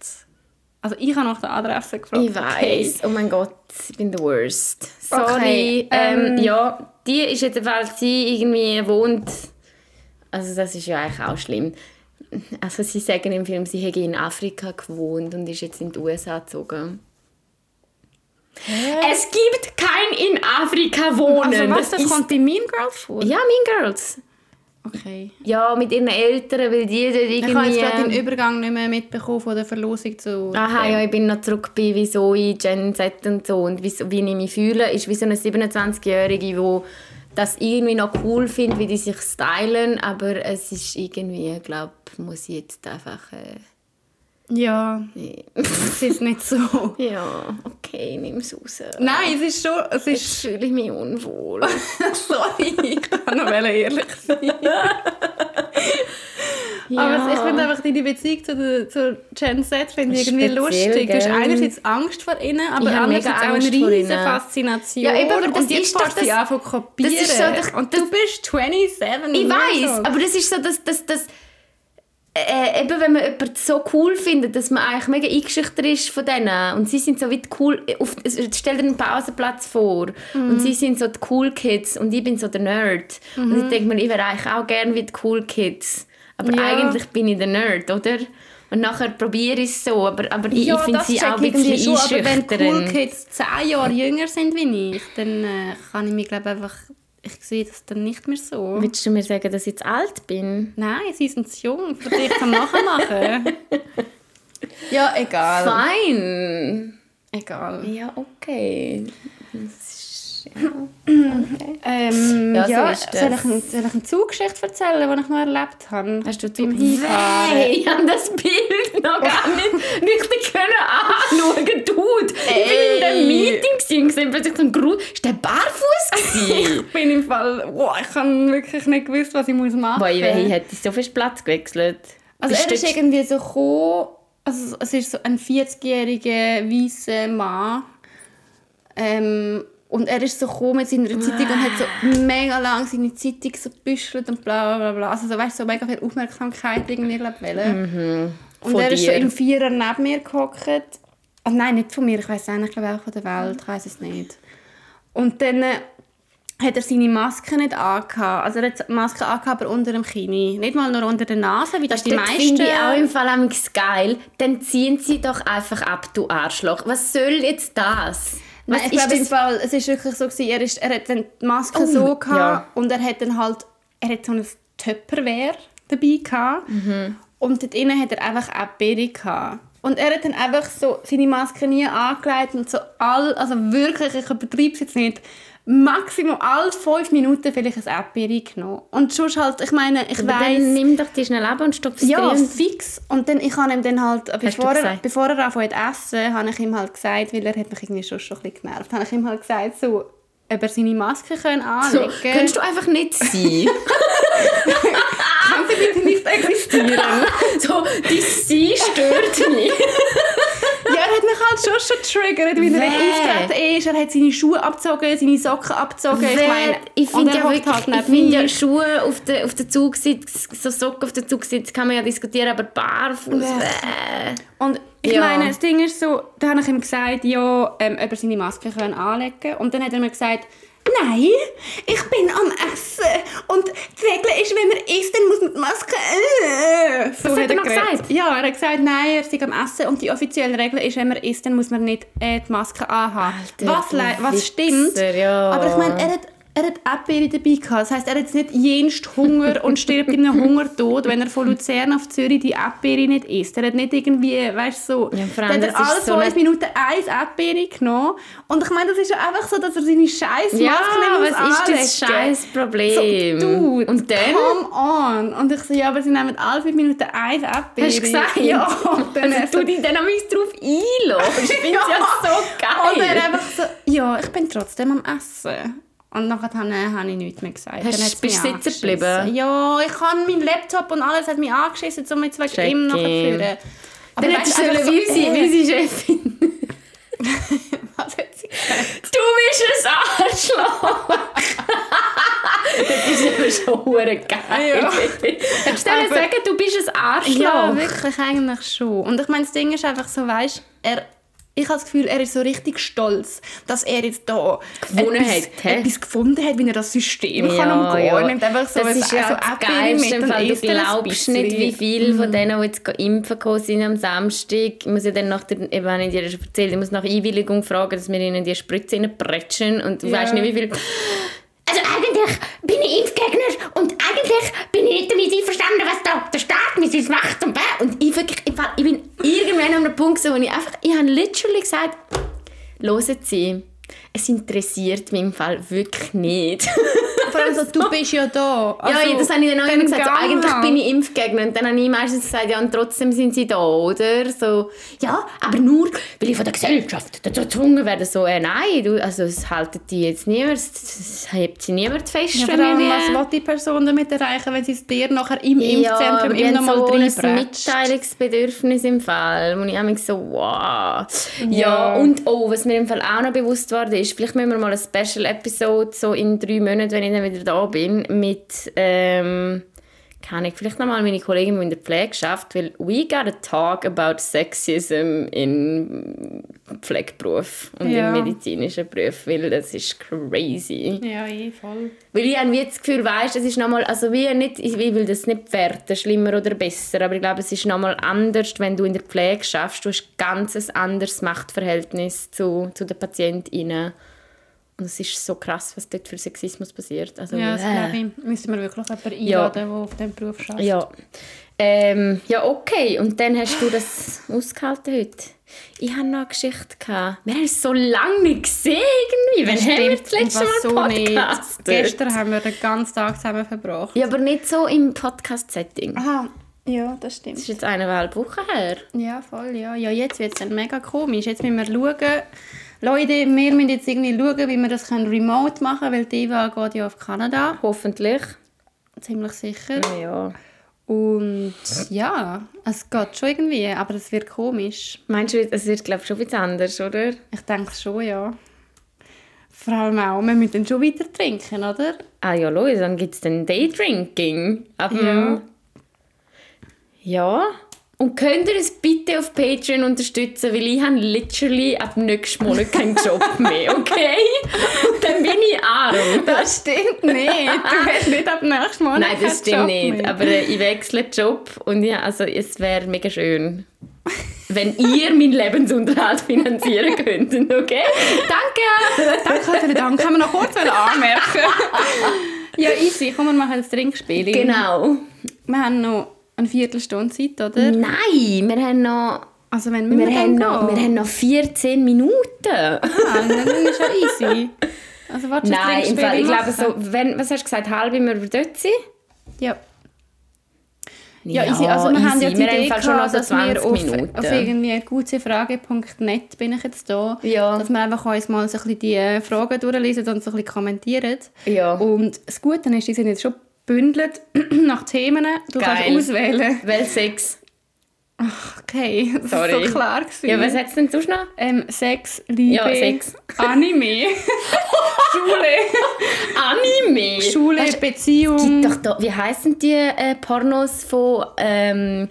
Also ich habe nach der Adresse gefragt. Ich weiß. Oh mein Gott, ich bin the worst. Sorry. Okay, ähm, ähm, ja, die ist jetzt, weil sie irgendwie wohnt. Also das ist ja eigentlich auch schlimm. Also sie sagen im Film, sie hätte in Afrika gewohnt und ist jetzt in die USA gezogen. Es gibt kein in Afrika wohnen. Also was, das ist kommt bei Mean Girls vor? ja, Mean Girls. Okay. Ja, mit ihren Eltern, weil die dort Ich habe jetzt gerade den irgendwie... Übergang nicht mehr mitbekommen von der Verlosung zu... Aha, ja, ich bin noch zurück bei wieso ich Gen Z und so und wieso, wie ich mich fühle, ist wie so eine 27-Jährige, die das irgendwie noch cool findet, wie die sich stylen, aber es ist irgendwie, ich glaube, muss ich jetzt einfach... Äh, Ja, nee. es ist nicht so. ja, okay, nimm es raus. Nein, es ist schon... Es Jetzt ist... fühle ich mich unwohl. Sorry, ich kann noch ehrlich sein. ja. Aber ich finde einfach deine Beziehung zu der, zur Gen Z finde ich irgendwie speziell, lustig. Du hast gell? einerseits Angst vor ihnen, aber andererseits auch eine riesige. Faszination. Ja, eben, aber das und jetzt fährst du sie das- an von kopieren. das ist so doch- und du bist 27. Ich weiß, so. aber das ist so, dass, dass, dass äh, eben wenn man jemanden so cool findet, dass man eigentlich mega eingeschüchtert ist von denen und sie sind so wie cool, auf, stell dir einen Pausenplatz vor und sie sind so die cool Kids und ich bin so der Nerd und ich denke mir, ich wäre eigentlich auch gerne wie die cool Kids, aber Ja. eigentlich bin ich der Nerd, oder? Und nachher probiere ich es so, aber, aber ich, ja, ich finde sie auch ein bisschen schon, aber wenn die Cool. Kids 10 Jahre jünger sind wie ich, dann äh, kann ich mir glaube einfach... Ich sehe das dann nicht mehr so. Willst du mir sagen, dass ich zu alt bin? Nein, sie sind zu jung, für dich zum Nachmachen. ja, egal. Fein! Egal. Ja, okay. Ist. Ja. Ähm, Ja, ja, so ist das. soll, ich, eine- soll ich eine Zuggeschichte erzählen, die ich noch erlebt habe? Hast du beim Zug- Hinfahren? Hey, ich habe das Bild noch gar nicht richtig können anschauen Dude, ich bin in einem. Meeting und gesehen plötzlich so ein Grund. Ist der barfuß? Ich bin im Fall, wow, ich habe wirklich nicht gewusst, was ich muss machen Boah, muss. ich hätte so viel Platz gewechselt. Also Bist er ist irgendwie so gekommen, also es ist so ein 40-jähriger weißer Mann ähm, und er ist so gekommen mit seiner Zeitung und hat so mega lang seine Zeitung so gebüschelt und bla bla bla. Also so, weißt, so mega viel Aufmerksamkeit irgendwie, glaub ich, wollen. Und er ist so dir. im Vierer neben mir gehockt. Also nein, nicht von mir, ich weiß nicht, ich glaube auch von der Welt, ich weiß es nicht. Und dann äh, hat er seine Maske nicht angehabt. Also er hat die Maske angehabt, aber unter dem Kinn. Nicht mal nur unter der Nase, wie das die Das meisten... finde ich auch im Fall amigs geil. Dann ziehen sie doch einfach ab, du Arschloch. Was soll jetzt das? Nein, ich glaube im? Fall, es ist wirklich so gewesen, er, ist, er hat dann die Maske Oh, so gehabt ja. und er hat dann halt, er hat so ein Töpperwehr dabei gehabt Mhm. und dort innen hat er einfach auch Beere gehabt. Und er hat dann einfach so seine Maske nie angelegt und so all, also wirklich, ich übertreibe es jetzt nicht, maximal alle fünf Minuten vielleicht ein Erdbeere genommen. Und sonst halt, ich meine, ich Aber weiss... dann nimm doch die schnell ab und stopf sie Ja, drin. fix. Und dann, ich habe ihm dann halt, bevor er, bevor er anfängt zu essen, habe ich ihm halt gesagt, weil er hat mich irgendwie schon, schon ein bisschen genervt, habe ich ihm halt gesagt, so, ob er seine Maske können So, anlegen könntest du einfach nicht sein? Kann sie bitte nicht existieren? so, die Sie stört mich. Er hat mich halt schon schon getriggert, weil er nicht auftreten ist. Er hat seine Schuhe abgezogen, seine Socken abgezogen. Ich meine, ich finde ja wirklich, halt ich finde ja. Schuhe auf der, auf der Zugsitz, so Socken auf der Zugsitz kann man ja diskutieren, aber barfuß, bäh. Und ich Ja. meine, das Ding ist so, da habe ich ihm gesagt, ja, ähm, ob er seine Maske können anlegen kann. Und dann hat er mir gesagt, nein, ich bin am Essen. Und die Regel ist, wenn man isst, dann muss man die Maske... Äh. So Das hat er noch geredet. gesagt? Ja, er hat gesagt, nein, er ist am Essen. Und die offizielle Regel ist, wenn man isst, dann muss man nicht äh, die Maske anhaben. Alter, was, was stimmt. ja. Aber ich meine, er hat... Er hat Erdbeere dabei gehabt. Das heisst, er hat jetzt nicht jenst Hunger und stirbt in einem Hungertod, wenn er von Luzern auf Zürich die Erdbeere nicht isst. Er hat nicht irgendwie, weißt du, so... Ja, allem, hat er alle so fünf eine- Minuten eins Erdbeere genommen. Und ich meine, das ist ja einfach so, dass er seine scheiß Maske Ja, nicht was ist das anlegen. scheiß Problem? So, dude, Und dann? come on. Und ich so, ja, aber sie nehmen alle fünf Minuten eins Erdbeere. Hast du gesagt? Ja. Und dann also, so, du dich dann am drauf einlassen. Ich finde es ja so und er geil. einfach so, ja, ich bin trotzdem am Essen. Und nachher habe ich nichts mehr gesagt. Hast- Dann bist du sitzen geblieben? Ja, ich habe meinen Laptop und alles hat mich angeschissen, um jetzt wegen ihm nachher zu führen. Aber Dann hättest du wie so, sie Chefin. Was hat sie gesagt? Du bist ein Arschloch! das ist aber schon hure geil. Ja. Hättest du sagen, du bist ein Arschloch? Ja, wirklich, eigentlich schon. Und ich meine, das Ding ist einfach so, weißt er ich habe das Gefühl, er ist so richtig stolz, dass er jetzt da etwas, hat, etwas gefunden hat, wie er das System kann Ja, umgehen ja. kann. Einfach so das ist ja so das Geilste. im und Fall. Du glaubst nicht, wie viele von denen, die jetzt impfen gekommen sind am Samstag. Ich muss ja dann nach der, eben habe ich dir schon erzählt, ich muss nach Einwilligung fragen, dass wir ihnen die Spritze reinpretschen und du Ja. weißt nicht, wie viel... Also eigentlich bin ich Impfgegner und eigentlich bin ich nicht damit einverstanden, was da der Staat mit uns macht und bäh. Und ich, wirklich, ich, war- ich bin irgendwann an einem Punkt, wo ich einfach, ich habe literally gesagt, hören Sie, es interessiert mich im Fall wirklich nicht. Vor allem so, du bist ja da. ja, Also, das habe ich dann auch immer gesagt. So, eigentlich bin ich Impfgegner. Und dann habe ich meistens gesagt, ja, und trotzdem sind sie da, oder? So, ja, aber nur, weil ich von der Gesellschaft dazu gezwungen werde. So, äh, nein, du, also es haltet die jetzt niemand, es hebt sie niemand fest. Ja, vor allem, was die- will die Person damit erreichen, wenn sie es dir nachher im ja, Impfzentrum immer noch mal so ein reinbretscht? Mitteilungsbedürfnis im Fall, wo ich immer so, wow. Ja. Ja. und oh, was mir im Fall auch noch bewusst wurde, ist, vielleicht müssen wir mal eine Special-Episode so in drei Monaten, wenn ich dann wieder da bin, mit, ähm, kann ich vielleicht nochmal meine Kollegin, die in der Pflege schafft, weil we gotta talk about sexism in Pflegeberuf und Ja. im medizinischen Beruf, weil das ist crazy. Ja, eh, voll. Weil ich habe das Gefühl, weißt, es ist nochmal, also wie nicht, ich will das nicht bewerten, schlimmer oder besser, aber ich glaube, es ist nochmal anders, wenn du in der Pflege schaffst, du hast ganz ein anderes Machtverhältnis zu, zu den PatientInnen. Und es ist so krass, was dort für Sexismus passiert. Also, Ja, das äh. glaube ich. Müssen wir wirklich jemanden Ja. einladen, der auf diesem Beruf arbeitet. Ja. Ähm, ja, okay. Und dann hast du das ausgehalten heute. Ich hatte noch eine Geschichte. Gehabt. Wir haben es so lange nicht gesehen irgendwie. Wann haben wir das letzte Mal so. Podcast? Gestern haben wir den ganzen Tag zusammen verbracht. Ja, aber nicht so im Podcast-Setting. Aha, ja, das Das stimmt. ist jetzt eineinhalb Wochen her. Ja, voll, ja. Ja, jetzt wird es dann mega komisch. Jetzt müssen wir schauen. Leute, wir müssen jetzt irgendwie schauen, wie wir das remote machen können, weil die Eva geht ja auf Kanada. Hoffentlich. Ziemlich sicher. Ja. Und ja, es geht schon irgendwie, aber es wird komisch. Meinst du, es wird, glaube ich, schon etwas anders, oder? Ich denke schon, ja. Vor allem auch, wir müssen dann schon weiter trinken, oder? Ah ja, Leute, dann gibt es dann Daydrinking. Aber Ja. ja. Und könnt ihr es bitte auf Patreon unterstützen, weil ich habe literally ab nächsten Monat keinen Job mehr, okay? Dann bin ich arm. Das stimmt nicht. Du hast nicht ab nächsten Monat Nein, das stimmt Job nicht. mehr. Aber äh, ich wechsle den Job und ja, also, es wäre mega schön, wenn ihr meinen Lebensunterhalt finanzieren könntet, okay? Danke! Danke, vielen Dank. Können wir noch kurz anmerken? ja, easy. Komm, wir machen ein Trinkspiel. Genau. Wir haben noch eine Viertelstunde Zeit, oder? Nein, wir haben noch... Also wenn wir, Wir, haben noch, wir haben noch 14 Minuten. Ah, dann ist ja easy. Also warte, Nein, im Fall, ich glaube so, wenn, was hast du gesagt, halb wir dort sind? Ja. Ja, easy. Also wir haben ja die wir Idee Fall schon noch gehabt, so dass wir 20 auf, Minuten. auf irgendwie gutefrage.net bin ich jetzt da, Ja. dass wir einfach uns mal so ein bisschen die äh, Fragen durchlesen und so ein bisschen kommentieren. Ja. Und das Gute ist, die sind jetzt schon gebündelt nach Themen. Du Geil. kannst auswählen. Weil Sex. Okay, das Sorry. war so klar. Gewesen. Ja, was hat es denn sonst noch? ähm, Sex, Liebe, Ja, Sex. Anime, Schule, Anime. Schule, Weißt du, Beziehung. Doch, da, wie heißen die äh, Pornos von ähm,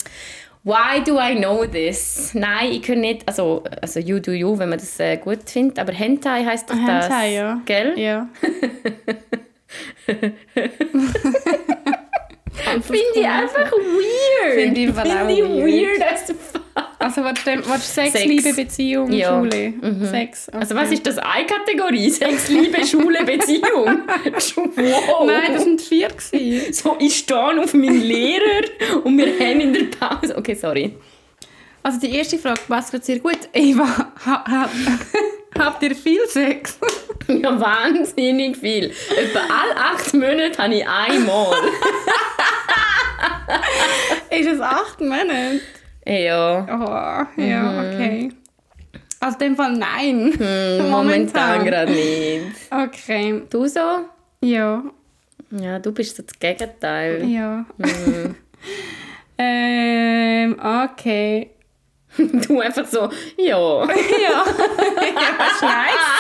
Why do I know this? Nein, ich kann nicht, also, also you do you, wenn man das äh, gut findet, aber Hentai heißt doch das. Hentai, ja. Gell? Ja. Finde ich einfach weird. Finde ich Finde ich weird. weird as fuck. Also was, was Sex, Sex. Liebe, Beziehung, Ja. Schule, Sex. Okay. Also was ist das eine Kategorie? Sex, Liebe, Schule, Beziehung. wow. Nein, das sind vier gewesen. So, ich stehe auf meinen Lehrer und wir haben in der Pause... Okay, sorry. Also die erste Frage passt gerade sehr gut. Eva, ha, ha, habt ihr viel Sex? Ja, wahnsinnig viel. Etwa alle acht Monate habe ich einmal. ist es acht Monate? ja. Oh, ja, okay. Also in dem Fall nein. Hm, Momentan gerade nicht. Okay, Du so? ja, Ja, du bist so das Gegenteil. ja. ähm, okay. Du einfach so, ja. Ja, ja was nice.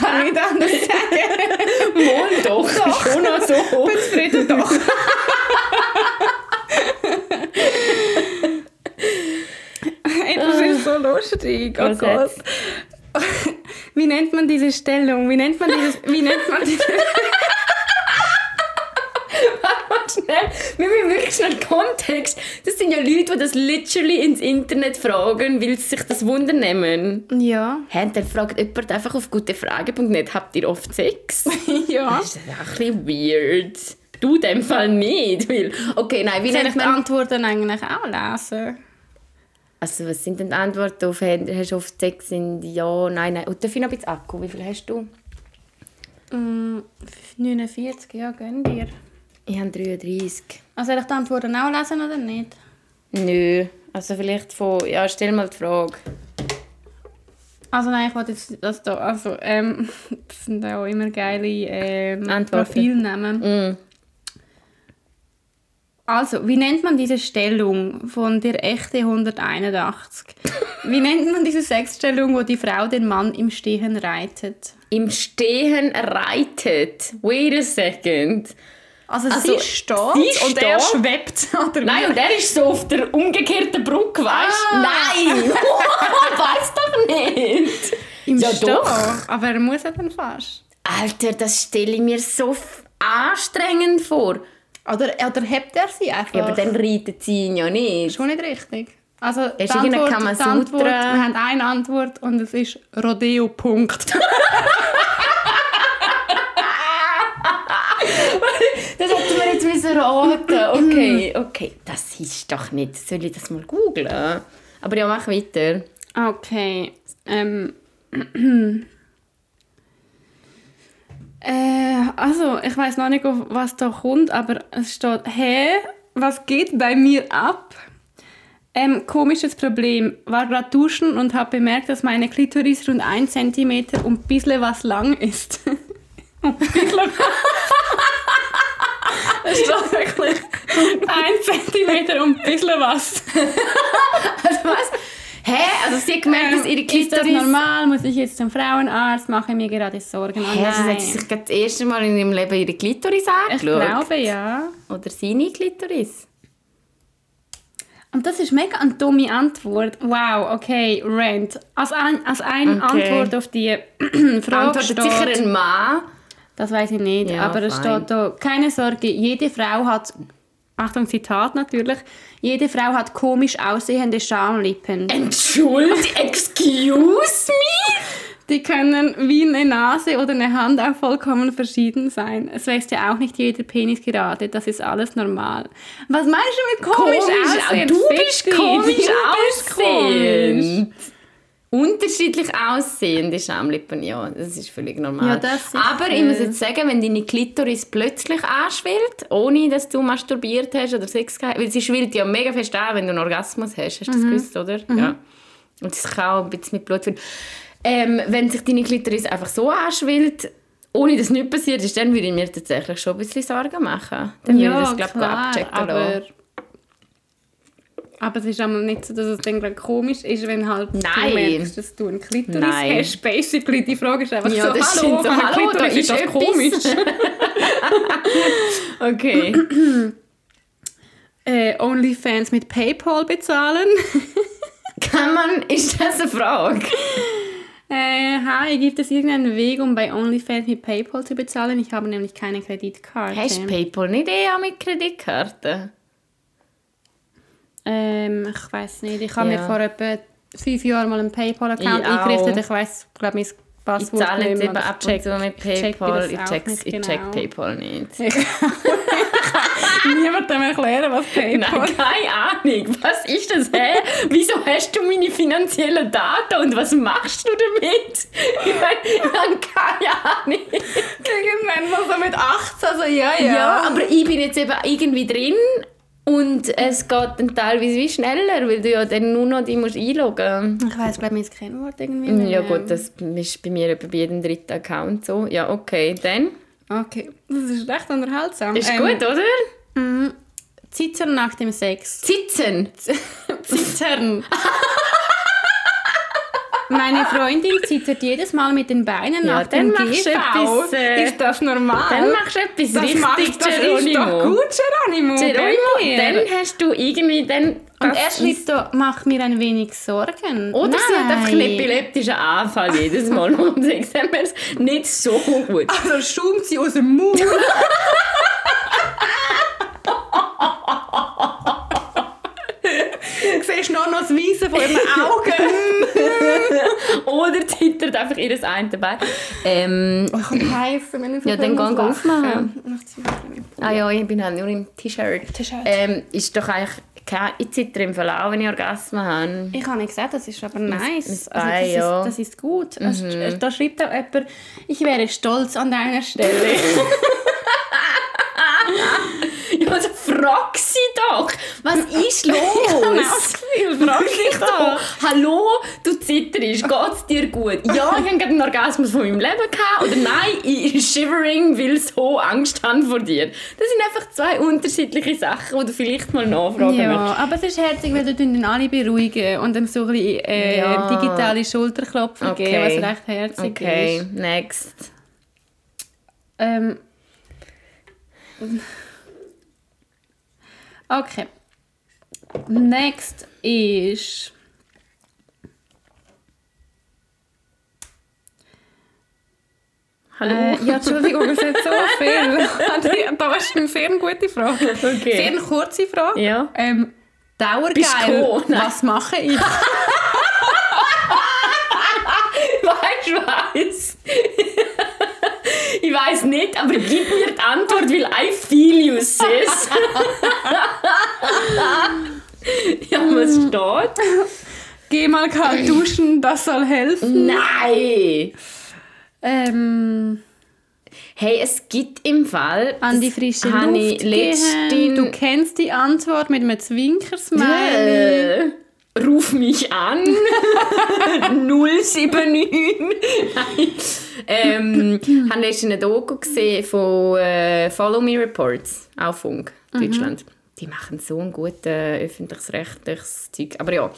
Kann ich nicht anders sagen. Wohl doch, schon noch so. bin zufrieden doch. Ey, das ist so lustig. Oh Gott. Wie nennt man diese Stellung? Wie nennt man dieses. Wie nennt man diese. Schnell, wir müssen wirklich schnell Kontext. Das sind ja Leute, die das literally ins Internet fragen, weil sie sich das Wunder nehmen. Ja. Hä, dann fragt jemand einfach auf gutefrage.net, habt ihr oft Sex? Ja. Das ist auch ein bisschen weird. Du in dem Fall nicht, weil... Okay, nein, wie nennt die man... Antworten eigentlich auch lesen? Also, was sind denn die Antworten auf «Hast du oft Sex?» sind ja, nein, nein. Und darf ich noch ein bisschen Akku? Wie viel hast du? Mm, 49, ja, gönn dir. Ich habe 33. Also soll ich die Antworten auch lesen oder nicht? Nö. Also vielleicht von... Ja, stell mal die Frage. Also nein, ich wollte jetzt das da, also ähm, das sind auch immer geile ähm, Antworten. Profilnamen. Mm. Also, wie nennt man diese Stellung von der echte 181? Wie nennt man diese Sexstellung, wo die Frau den Mann im Stehen reitet? Im Stehen reitet. Wait a second. Also, Also, sie steht sie und er steht? schwebt. Oder Nein, und er ist so auf der umgekehrten Brücke, weißt du? Ah. Nein! Weiß doch nicht! Im Ja, Stehen. doch. Aber er muss ja dann fast. Alter, das stelle ich mir so anstrengend vor. Oder, oder hebt er sie einfach? Ja, aber dann reitet sie ihn ja nicht. Schon nicht richtig. Also, die Antwort, die? Antwort, wir haben eine Antwort und es ist Rodeo. Punkt. Das hätten wir jetzt müssen raten. Okay, okay. Das ist doch nicht. Soll ich das mal googlen? Aber ja, mach weiter. Okay. Ähm. äh, also, ich weiß noch nicht, was da kommt, aber es steht, hä, was geht bei mir ab? Ähm, komisches Problem. War gerade duschen und habe bemerkt, dass meine Klitoris rund 1 cm und ein bisschen was lang ist. ein bisschen Es steht wirklich 1 cm und ein bisschen was. Also was? Hä? Also sie hat gemerkt, dass ihre Ähm, Ist das Klitoris... normal? Muss ich jetzt zum Frauenarzt? Mache mir gerade Sorgen? Oh, Hä, also hat sie sich gerade das erste Mal in ihrem Leben ihre Klitoris ich angeschaut? glaube, ja. Oder seine Klitoris? Und das ist mega eine dumme Antwort. Wow, okay, Rant. Als, ein, als eine Okay. Antwort auf die Frage Antwortet steht, sicher ein Mann. Das weiß ich nicht, Ja, aber es steht da, keine Sorge, jede Frau hat, Achtung Zitat natürlich, jede Frau hat komisch aussehende Schamlippen. Entschuldigung, excuse me? Die können wie eine Nase oder eine Hand auch vollkommen verschieden sein. Es wächst ja auch nicht jeder Penis gerade, das ist alles normal. Was meinst du mit komisch, aussehen? Komisch du bist komisch. aussehend. Unterschiedlich aussehende Schamlippen, ja, das ist völlig normal. Ja, sicher. Aber ich muss jetzt sagen, wenn deine Klitoris plötzlich anschwillt, ohne dass du masturbiert hast oder Sex gehabt weil sie schwillt ja mega fest an, wenn du einen Orgasmus hast. Hast du das gewusst, oder? Ja. Und das kann auch ein bisschen mit Blut führen. Ähm, wenn sich deine Klitoris einfach so anschwillt, ohne dass nichts passiert ist, dann würde ich mir tatsächlich schon ein bisschen Sorgen machen. Dann würde ich das, glaube ich, abchecken aber, lassen. Aber es ist einmal nicht so, dass es dann gleich komisch ist, wenn halt Nein. du merkst, dass du einen Klitoris Nein. hast. Basically, die Frage ist einfach Ja, so, das hallo. So, hallo, da Klitoris ist ist das etwas. komisch. Okay. äh, Onlyfans mit Paypal bezahlen. Kann man, ist das eine Frage? Äh, hi, gibt es irgendeinen Weg, um bei OnlyFans mit PayPal zu bezahlen? Ich habe nämlich keine Kreditkarte. Hast du PayPal nicht eher mit Kreditkarte? Ähm, ich weiß nicht. Ich habe Ja. mir vor etwa fünf Jahren mal einen PayPal-Account Ich eingerichtet. Ich weiß, glaube mein Ich Passwort zahle jetzt eben ab check- und zu mit PayPal. Ich check, nicht ich check genau. PayPal nicht. Niemandem erklären, was PayPal Nein, keine Ahnung. Was ist das? Hä? Wieso hast du meine finanziellen Daten und was machst du damit? Ich meine, ich habe keine Ahnung. Irgendwann mal so mit 18, also ja, ja. Ja, aber ich bin jetzt eben irgendwie drin und es geht dann teilweise wie schneller, weil du ja dann nur noch die musst einloggen Ich weiß, glaube ich, mein Kennwort irgendwie musst. Ja gut, das ist bei mir etwa bei jedem dritten Account so. Ja, okay, dann. Okay, das ist recht unterhaltsam. Ist Ähm, gut, oder? Zittern nach dem Sex. Sitzen. Zittern. Meine Freundin zittert jedes Mal mit den Beinen Ja, nach dem machst GV. etwas, äh, ist das normal? Dann machst du etwas das richtig, macht, das ist doch Geronimo. gut, Geronimo. Geronimo, dann hast du irgendwie dann... Und er schreibt da, mach mir ein wenig Sorgen. Oder sie hat einfach einen Nein. epileptischen Anfall jedes Mal. Dann wäre es nicht so gut. Also schaumt sie aus dem Mund. Nur noch das Weisse von ihren Augen. Oder zittert einfach ihr eine Bein. Ähm, Oh, ich kann heissen, wenn ich so Ja, dann geh aufmachen. ah ja, ich bin halt nur im T-Shirt. T-Shirt. Ähm, ist doch eigentlich... kein- Ich zittere im Fall auch, wenn ich Orgasmen habe. Ich habe nicht gesagt, das ist aber nice. also das, ist, das ist gut. Es- Da schreibt auch jemand, ich wäre stolz an deiner Stelle. Ja, also frag sie doch! Was ist los? Ich habe Gefühl, frag dich doch. Hallo, du zitterst, geht's dir gut? Ja, ich habe gerade einen Orgasmus von meinem Leben gehabt. Oder nein, ich bin shivering, weil ich so Angst habe vor dir. Das sind einfach zwei unterschiedliche Sachen, die du vielleicht mal nachfragen Ja, möchtest. aber es ist herzig, weil du dann alle beruhigen und dann so ein bisschen äh, Ja. digitale Schulterklopfen Okay. geben, was recht herzig Okay, ist. next. Ähm. Okay. Next ist. Hallo? Äh, ja, Entschuldigung, es ist so viel. da ist eine sehr gute Frage. Okay. Sehr eine kurze Frage. Ja. Ähm, Dauergeil. Was mache ich? Weißt du was? Ich weiß nicht, aber gib mir die Antwort, weil I feel you, sis. ja, was steht? Geh mal kalt duschen, das soll helfen. Nein! Ähm, Hey, es gibt im Fall... an die frische Luft gehen. Du kennst die Antwort mit einem Zwinkersmiley. Ruf mich an. 079. Nein. Ähm, habe letztens eine Doku gesehen von äh, Follow Me Reports, auch Funk, Deutschland. Die machen so ein gutes äh, öffentlich-rechtliches Zeug. Aber ja.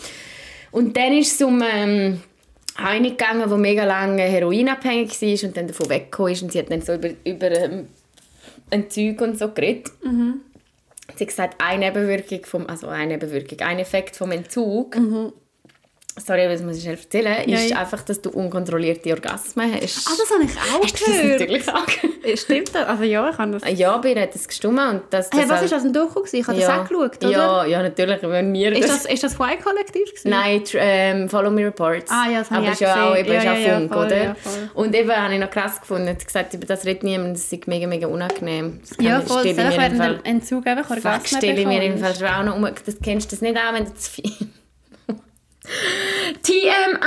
Und dann ist es um ähm, eine gegangen, die mega lange heroinabhängig war und dann davon weggekommen ist. Und sie hat dann so über, über ähm, Entzug und so geredet. Sie gesagt, eine Nebenwirkung vom, also eine Nebenwirkung, ein Effekt vom Entzug, sorry, das muss ich schnell erzählen, Ja, ist einfach, dass du unkontrollierte Orgasmen hast. Ah, das habe ich auch Hast du das gehört. natürlich auch Stimmt das? Also ja, ich habe das... Ja, bei ihr hat es gestummen und das... das Hey, was ist das ein Doku? Ich habe ja, das auch geschaut, oder? Ja, ja, natürlich, wenn wir Ist das, ist das Y-Kollektiv? gewesen? Nein, ähm, Follow Me Reports. Ah, ja, das habe Aber ich ist ja auch auch, eben, ist Ja, auch ja, ja, Funk, voll, oder? ja. Und eben habe ich noch krass gefunden, hat gesagt, über das redet niemand, das ist mega, mega unangenehm. Das Ja, voll. stelle ich mir Fall- dem Entzug einfach Fuck, Orgasmen stelle ich mir im? Fall auch noch um. Das kennst du das nicht an, wenn du zu viel... TMI!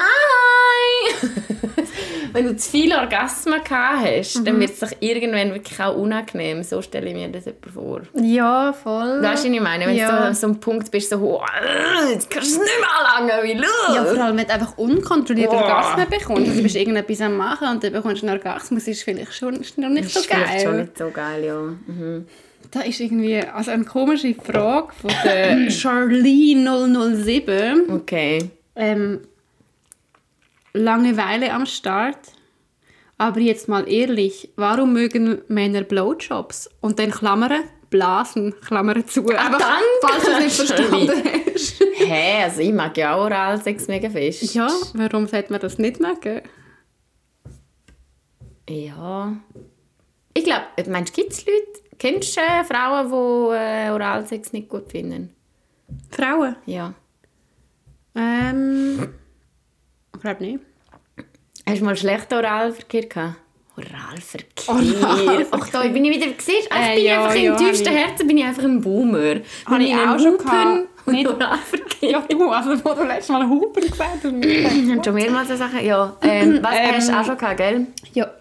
wenn du zu viele Orgasmen gehabt hast, Mhm. dann wird es sich irgendwann wirklich auch unangenehm. So stelle ich mir das etwa vor. Ja, voll. Weißt du, was ich meine? Wenn Ja. du so an so einem Punkt bist, so, oh, jetzt kannst du es nicht mehr anlangen, wie Ja, vor los? allem, wenn du einfach unkontrolliert Boah. Orgasmen bekommst. Also, du bist irgendetwas am Machen und dann bekommst du einen Orgasmus, ist vielleicht schon ist noch nicht Das so ist vielleicht schon geil. nicht so geil, ja. Mhm. Da ist irgendwie also eine komische Frage von der Charlene 007. Okay. Ähm, Langeweile am Start. Aber jetzt mal ehrlich, warum mögen Männer Blowjobs? Und dann Klammern, Blasen, Klammern zu. Einfach, danke, falls du es nicht verstanden hast. Hä, also ich mag ja auch Oralsex mega fest. Ja, warum sollte man das nicht mögen? Ja. Ich glaube, meinst du, gibt es Leute, kennst du äh, Frauen, die äh, Oralsex nicht gut finden? Frauen? Ja. Ähm, ich glaube nicht. Hast du mal schlechten Oralverkehr gehabt? Oralverkehr. Oralverkehr. Ach, da bin ich wieder. Siehst ich Äh, bin ja, einfach ja, im tiefsten ich- Herzen bin ich einfach ein Boomer. Habe ich auch schon gehabt. Und Nicht- Oralverkehr. Ja, du, also wo du letztes Mal Huber gesagt hast. Habe schon mehrmals so Sachen. Ja. Ähm, was Ähm, hast du auch schon gehabt, gell? ja,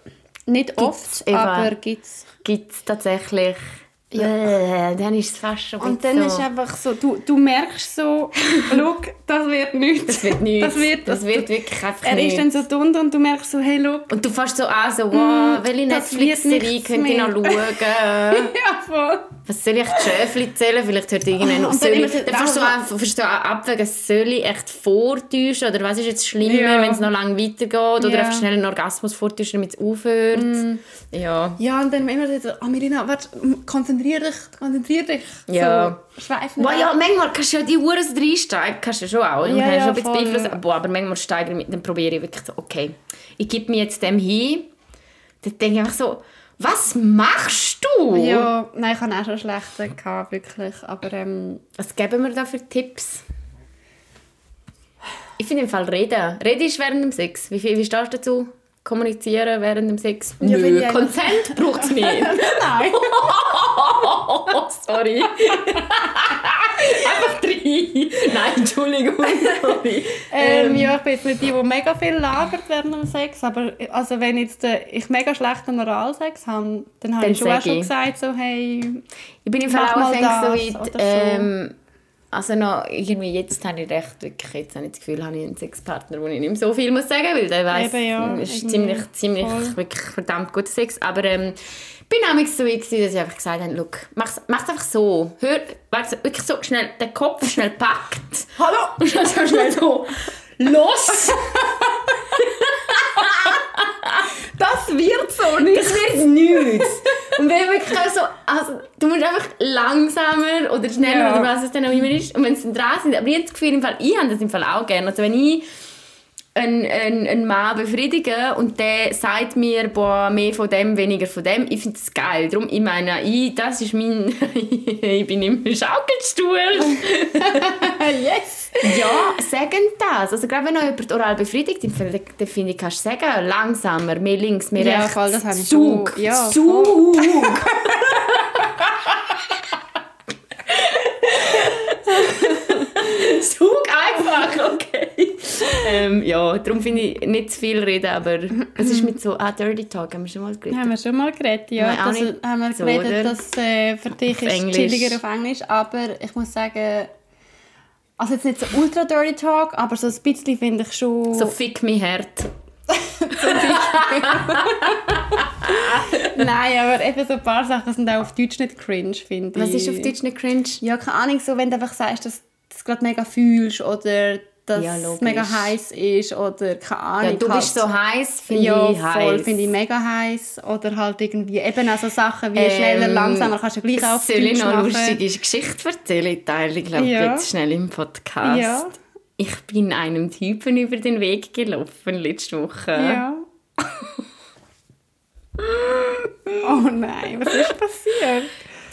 nicht oft, Eva? aber gibt's. Gibt es tatsächlich. Ja. Äh, dann ist es fast schon Und dann bisschen ist einfach so, du, du merkst so, schau, das wird nichts. Das wird nichts. Das wird, das wird wirklich einfach Er ist nichts. dann so drunter und du merkst so, hey, schau. Und du fährst so an, so, wow, welche Mm, wird Netflix-Serie nichts könnt ihr noch schauen? Ja, voll. Was soll ich die Schäfli zählen? Vielleicht hört irgendjemand Ah, noch. dann ich, so- dann fährst du an, fährst du an abwägen, soll ich echt vortäuschen? Oder was ist jetzt schlimmer, Ja. wenn es noch lange weitergeht? Oder Ja. Mm. einfach schnell einen Orgasmus vortäuschen, damit es aufhört? Ja. Ja, und dann immer so, ah, Mirina, warte, konzentrier dich, konzentrier dich. Ja. So, schweifen Boah, ja, manchmal kannst du ja die Uhren so reinsteigen, kannst du schon auch. Ja, ja, schon ein bisschen. Boah, aber manchmal steige ich mit, dann probiere ich wirklich so, okay, ich gebe mir jetzt dem hin. Dann denke ich einfach so, was machst du? Ja, nein, ich hatte auch schon schlechte, gehabt, wirklich. Aber ähm, Was geben wir da für Tipps? Ich finde im Fall reden. Reden ist während dem Sex. Wie, viel, wie stehst du dazu? Kommunizieren während dem Sex? Ja, ich Consent braucht es nicht. nein. Oh, sorry. Einfach drei. Nein, Entschuldigung. Sorry. Ähm, ja, ich bin jetzt nicht die, die mega viel labert während dem Sex, aber also wenn jetzt äh, ich mega schlechten Oralsex habe, dann habe ich schon, gesagt, so hey, Ich bin im Fall auch so weit. Ähm, also noch, irgendwie jetzt habe ich recht, wirklich, jetzt habe ich das Gefühl, habe ich einen Sexpartner, wo ich nicht mehr so viel muss sagen, weil der Eben, ja, ist irgendwie ziemlich, ziemlich, voll. wirklich verdammt guter Sex, aber ähm, bin auch so weit dass ich einfach gesagt habe, look, mach's, mach's einfach so, hör, warte, wirklich so schnell, den Kopf schnell packt. Hallo! Und dann so schnell so, los! Das wird so nicht. Das wird nichts. Und wenn wirklich so, also, du musst einfach langsamer oder schneller Ja. oder was es dann auch immer ist. Und wenn sie dann dran sind, aber das Gefühl, im Fall, ich habe das im Fall auch gerne. Also wenn ich einen, einen, einen Mann befriedigen und der sagt mir, boah, mehr von dem, weniger von dem. Ich finde das geil. Darum, ich meine, ich, das ist mein... ich bin im Schaukelstuhl. yes! ja, sagen das. Also gerade wenn jemand oral befriedigt, dann finde ich, kannst du sagen, langsamer, mehr links, mehr Ja, rechts. voll, das habe ich Zug, ja, Zug. Zug einfach, okay. ähm, ja, darum finde ich nicht zu viel reden, aber es ist mit so, ah, Dirty Talk, haben wir schon mal geredet. Haben wir schon mal geredet, ja. Das, nicht haben wir so, geredet, oder? dass äh, für dich Auf ist Englisch. chilliger auf Englisch, aber ich muss sagen, also jetzt nicht so ultra dirty talk, aber so ein bisschen finde ich schon... So fick mich hart. Nein, aber eben so ein paar Sachen sind auch auf Deutsch nicht cringe, finde ich. Was ist auf Deutsch nicht cringe? Ja, keine Ahnung, so wenn du einfach sagst, dass du es gerade mega fühlst oder dass Ja, es mega heiß ist oder keine Ahnung. Ja, du halt. bist so heiß, finde ja, ich heiß. voll, finde ich mega heiß. Oder halt irgendwie eben auch so Sachen wie Ähm, schneller, langsamer, kannst du gleich auf Soll ich noch eine lustige Geschichte erzählen? Ich teile, ich glaube, Ja. jetzt schnell im Podcast. Ja. Ich bin einem Typen über den Weg gelaufen letzte Woche. Ja. oh nein, was ist passiert?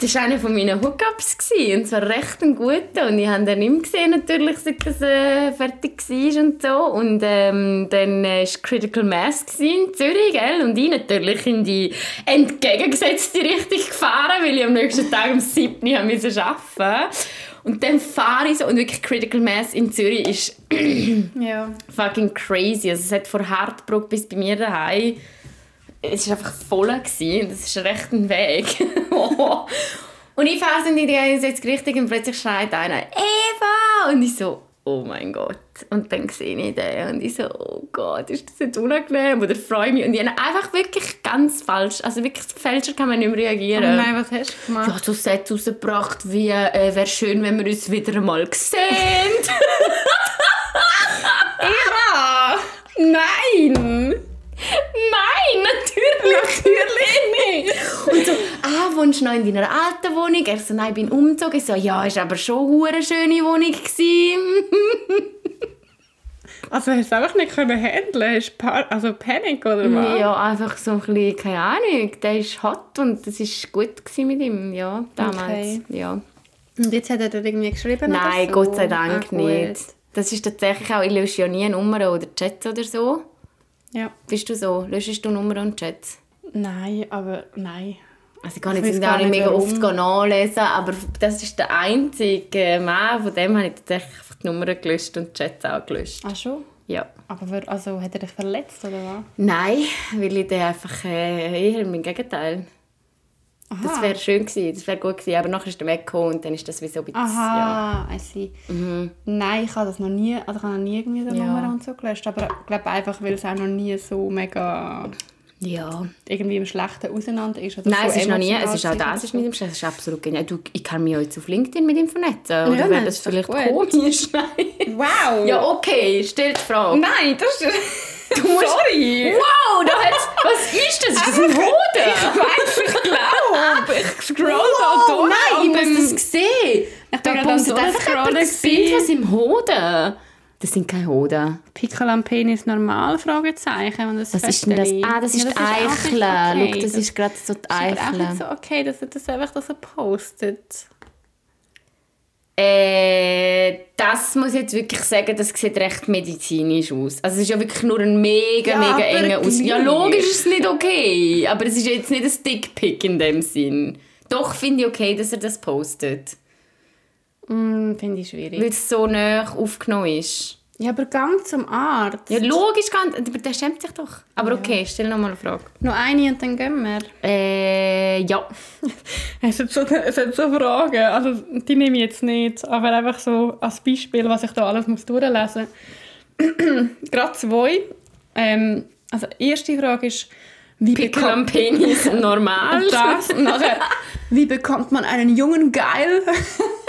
Das war einer von meinen Hookups. gewesen, Und zwar recht ein guter. Und ich habe den nicht mehr gesehen, natürlich, seit das äh, fertig war und so. Und ähm, dann war Critical Mass in Zürich, gell? Und ich natürlich in die entgegengesetzte Richtung gefahren, weil ich am nächsten Tag um 7 Uhr arbeiten musste. Und dann fahre ich so, und wirklich Critical Mass in Zürich ist Ja. fucking crazy. Also es hat von Hartbruck bis bei mir daheim es war einfach voll. Gewesen. und Das ist recht ein Weg. und ich fahre in die gegensätzliche Richtung und plötzlich schreit einer «Eva!» Und ich so «Oh mein Gott!» Und dann sehe ich den und ich so «Oh Gott, ist das jetzt unangenehm?» oder «Freue mich!» Und ich habe einfach wirklich ganz falsch, also wirklich fälscher kann man nicht mehr Oh reagieren. nein, was hast du Ja, gemacht? so Sätze rausgebracht wie äh, «Wäre schön, wenn wir uns wieder mal sehen!» Eva! Nein, natürlich, natürlich nicht. Und so, ah, wohnst du noch in deiner alten Wohnung? Er so, nein, ich bin umgezogen. Ich so, ja, ist aber schon eine schöne Wohnung gewesen. Also hast du es einfach nicht können handeln? Hast du also Panik oder was? Ja, einfach so ein bisschen, keine Ahnung, der ist hot und es war gut mit ihm, ja, damals. Okay. Ja. Und jetzt hat er dir irgendwie geschrieben Nein, so? Gott sei Dank gut. nicht. Das ist tatsächlich auch, ich lösche ja nie Nummern oder Chats oder so. Ja. Bist du so? Löschst du Nummern und Chats? Nein, aber nein. Also ich kann jetzt gar nicht mega warum. oft nachlesen, aber das ist der einzige Mann, von dem habe ich tatsächlich einfach die Nummern gelöscht und die Chats auch gelöscht. Ach schon? Ja. Aber wer, also, hat er dich verletzt oder was? Nein, weil ich den einfach äh, eher im Gegenteil. Das wäre schön gewesen, das wäre gut gewesen, aber nachher ist er weggekommen und dann ist das wie so ein bisschen, ja. Aha, I see. Nein, ich habe das noch nie, also ich habe noch nie irgendwie so Mhm. Ja. Nummern und so gelöscht, aber ich glaube einfach, weil es auch noch nie so mega Ja. irgendwie im Schlechten auseinander ist. Oder Nein, so es ist noch nie, es ist auch das ist nicht im Stress, es ist absolut genial. Du, ich kann mich jetzt auf LinkedIn mit ihm vernetzen, oder nein, wäre das vielleicht gut. komisch? Nein. Wow! Ja, okay, stell die Frage. Nein, das ist... Du musst, Sorry! Wow, da hat's, was ist das? Ist das ein Hoden? Ich weiß, ich glaube. Ich scroll Wow, da durch. nein, ich muss das sehen. Ich Da bin gerade am Durchscrollen das gewesen. Bild, was im Hoden. Das sind keine Hoden. Pickel am Penis normal? Fragezeichen. Und das Was ist denn das? Ah, das ist Ja, nicht Eichel. okay. Schau, das ist gerade so die ist aber auch nicht Eichel. so okay, dass er das einfach das so postet. Äh, das muss ich jetzt wirklich sagen, das sieht recht medizinisch aus. Also es ist ja wirklich nur ein mega, Ja, mega enger Aus. Ja, logisch ist es nicht okay. Aber es ist jetzt nicht ein Dickpick in dem Sinn. Doch finde ich okay, dass er das postet. Mm, Finde ich schwierig. Weil es so nah aufgenommen ist. Ja, aber ganz zum Arzt. Ja, logisch, ganz, aber der schämt sich doch. Aber okay, stell noch mal eine Frage. Noch eine und dann gehen wir. Äh, ja. Es hat, so, es hat so Fragen, also die nehme ich jetzt nicht, aber einfach so als Beispiel, was ich da alles muss durchlesen muss. Gerade zwei. Ähm, also erste Frage ist, wie Pickel am Penis normal. das? Und nachher, wie bekommt man einen Jungen geil?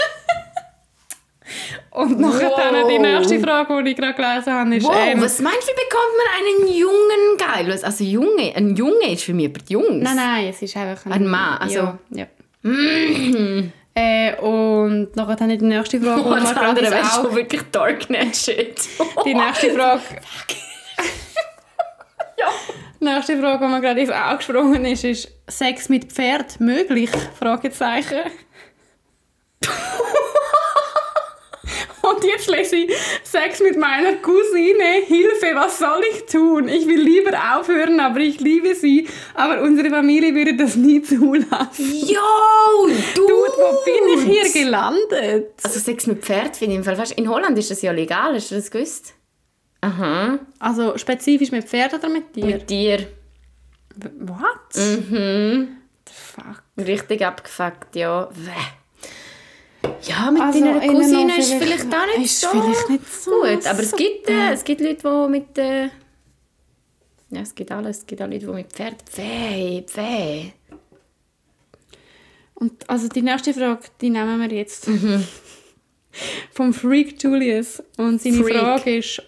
Und nachher Wow. dann die nächste Frage, die ich gerade gelesen habe, ist, Wow, ähm, was meinst du, wie bekommt man einen Jungen geil? Also Junge, ein Junge ist für mich aber die Jungs. Nein, nein, es ist einfach Ein Mann, also- Ja. ja. äh, und nachher dann die nächste Frage, Oh, wo man das gerade Auge schon wirklich Darknet-Shit. Die nächste Frage, Die nächste Frage, die mir gerade ins Auge gesprungen ist, ist Sex mit Pferd möglich? Fragezeichen. Und jetzt lese ich Sex mit meiner Cousine. Hilfe, was soll ich tun? Ich will lieber aufhören, aber ich liebe sie. Aber unsere Familie würde das nie zulassen. Jo, du! Dude, wo bin ich hier gelandet? Also Sex mit Pferd finde ich im Fall fast... In Holland ist das ja legal, hast du das gewusst? Aha. Also spezifisch mit Pferd oder mit dir? Mit dir. What? Mhm. The fuck? Richtig abgefuckt, ja. Wäh. Ja, mit Also, deiner Cousine ist vielleicht- vielleicht auch nicht so vielleicht nicht so gut. Aber es so- gibt, äh, es gibt Leute, die mit... Äh, ja, es gibt alles. Es gibt auch Leute, die mit Pferd... Weh, weh. Und also die nächste Frage, die nehmen wir jetzt. Vom Freak Julius. Und seine Freak. Frage ist,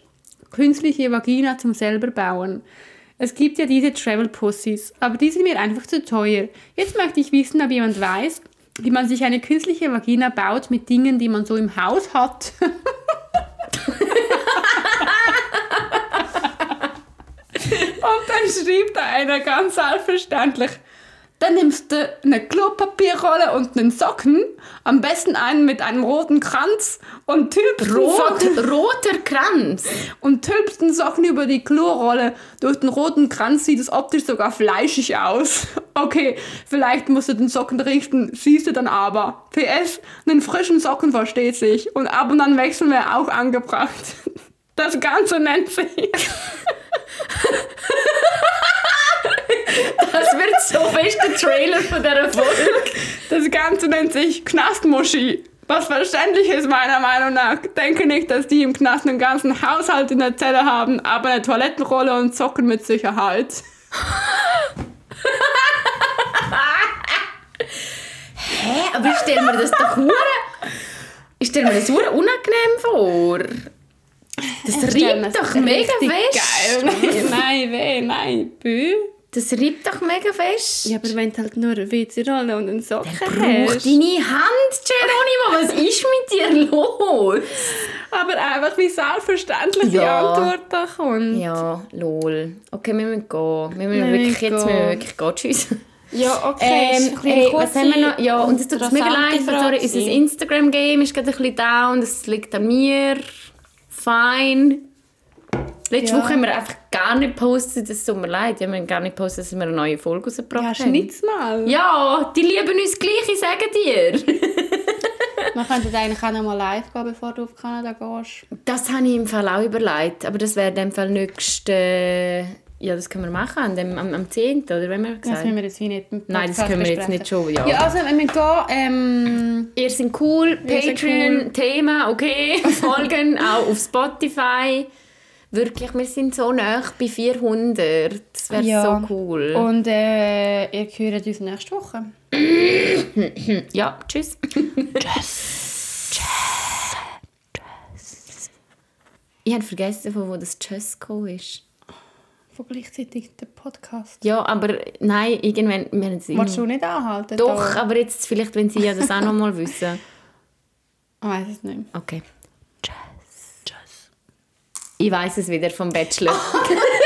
künstliche Vagina zum selber bauen. Es gibt ja diese Travel Pussies, aber die sind mir einfach zu teuer. Jetzt möchte ich wissen, ob jemand weiß, wie man sich eine künstliche Vagina baut mit Dingen, die man so im Haus hat. Und dann schrieb da einer ganz selbstverständlich, dann nimmst du eine Klopapierrolle und einen Socken, am besten einen mit einem roten Kranz und tülpst, den Rot, Socken, roter Kranz. und tülpst den Socken über die Klorolle. Durch den roten Kranz sieht es optisch sogar fleischig aus. Okay, vielleicht musst du den Socken richten, siehst du dann aber. PS, einen frischen Socken versteht sich und ab und an wechseln wäre auch angebracht. Das Ganze nennt sich... Das wird so fest der Trailer von dieser Folge. Das Ganze nennt sich Knastmuschi. Was verständlich ist meiner Meinung nach. Denke nicht, dass die im Knast einen ganzen Haushalt in der Zelle haben, aber eine Toilettenrolle und Socken mit Sicherheit. Hä? Aber ich stelle mir das doch hure... Ich stelle mir das hure unangenehm vor. Das riecht doch mega fest. Geil. nein, weh, nein, bü. Das riecht doch mega fest. Ja, aber wenn du halt nur eine WC-Rolle und einen Socken Brauch hast. deine Hand, Geronimo. Was ist mit dir los? Aber einfach wie selbstverständlich die Ja. Antwort da kommt. Ja, lol. Okay, wir müssen gehen. Wir müssen Wir wirklich, müssen jetzt müssen wir gehen. wirklich gehen. Tschüss. Ja, okay. Ähm, hey, kurze, was haben wir noch? Ja, und es tut mir mega leid, sorry, unser. Instagram-Game ist gerade ein bisschen down, das liegt an mir. Fein. Letzte Ja. Woche haben wir einfach gar nicht gepostet, es tut mir leid, wir haben gar nicht gepostet, dass wir eine neue Folge rausgebracht Ja, haben. schnitt's mal. Ja, die lieben uns gleich, ich sage dir. Wir könnten eigentlich auch noch mal live gehen, bevor du auf Kanada gehst. Das habe ich im Fall auch überlegt, aber das wäre in dem Fall nächste... Ja, das können wir machen, an dem, am, am 10. oder wenn wir Das gesagt müssen wir jetzt wie nicht Nein, das können wir jetzt nicht schon, ja. Ja, also wenn wir gehen, ähm, Ihr seid cool, Patreon, Thema, okay, Folgen auch auf Spotify. Wirklich, wir sind so nah bei 400. Das wäre Ja. so cool. und äh, ihr hört uns nächste Woche. ja, tschüss. Ich habe vergessen, von wo das Tschüss gekommen ist. Von gleichzeitig der Podcast. Ja, aber nein, irgendwann... Wir haben Willst immer- du nicht anhalten? Doch, da? aber jetzt vielleicht, wenn Sie ja das auch noch mal wissen. Ich weiß es nicht. Okay. Ich weiß es wieder vom Bachelor.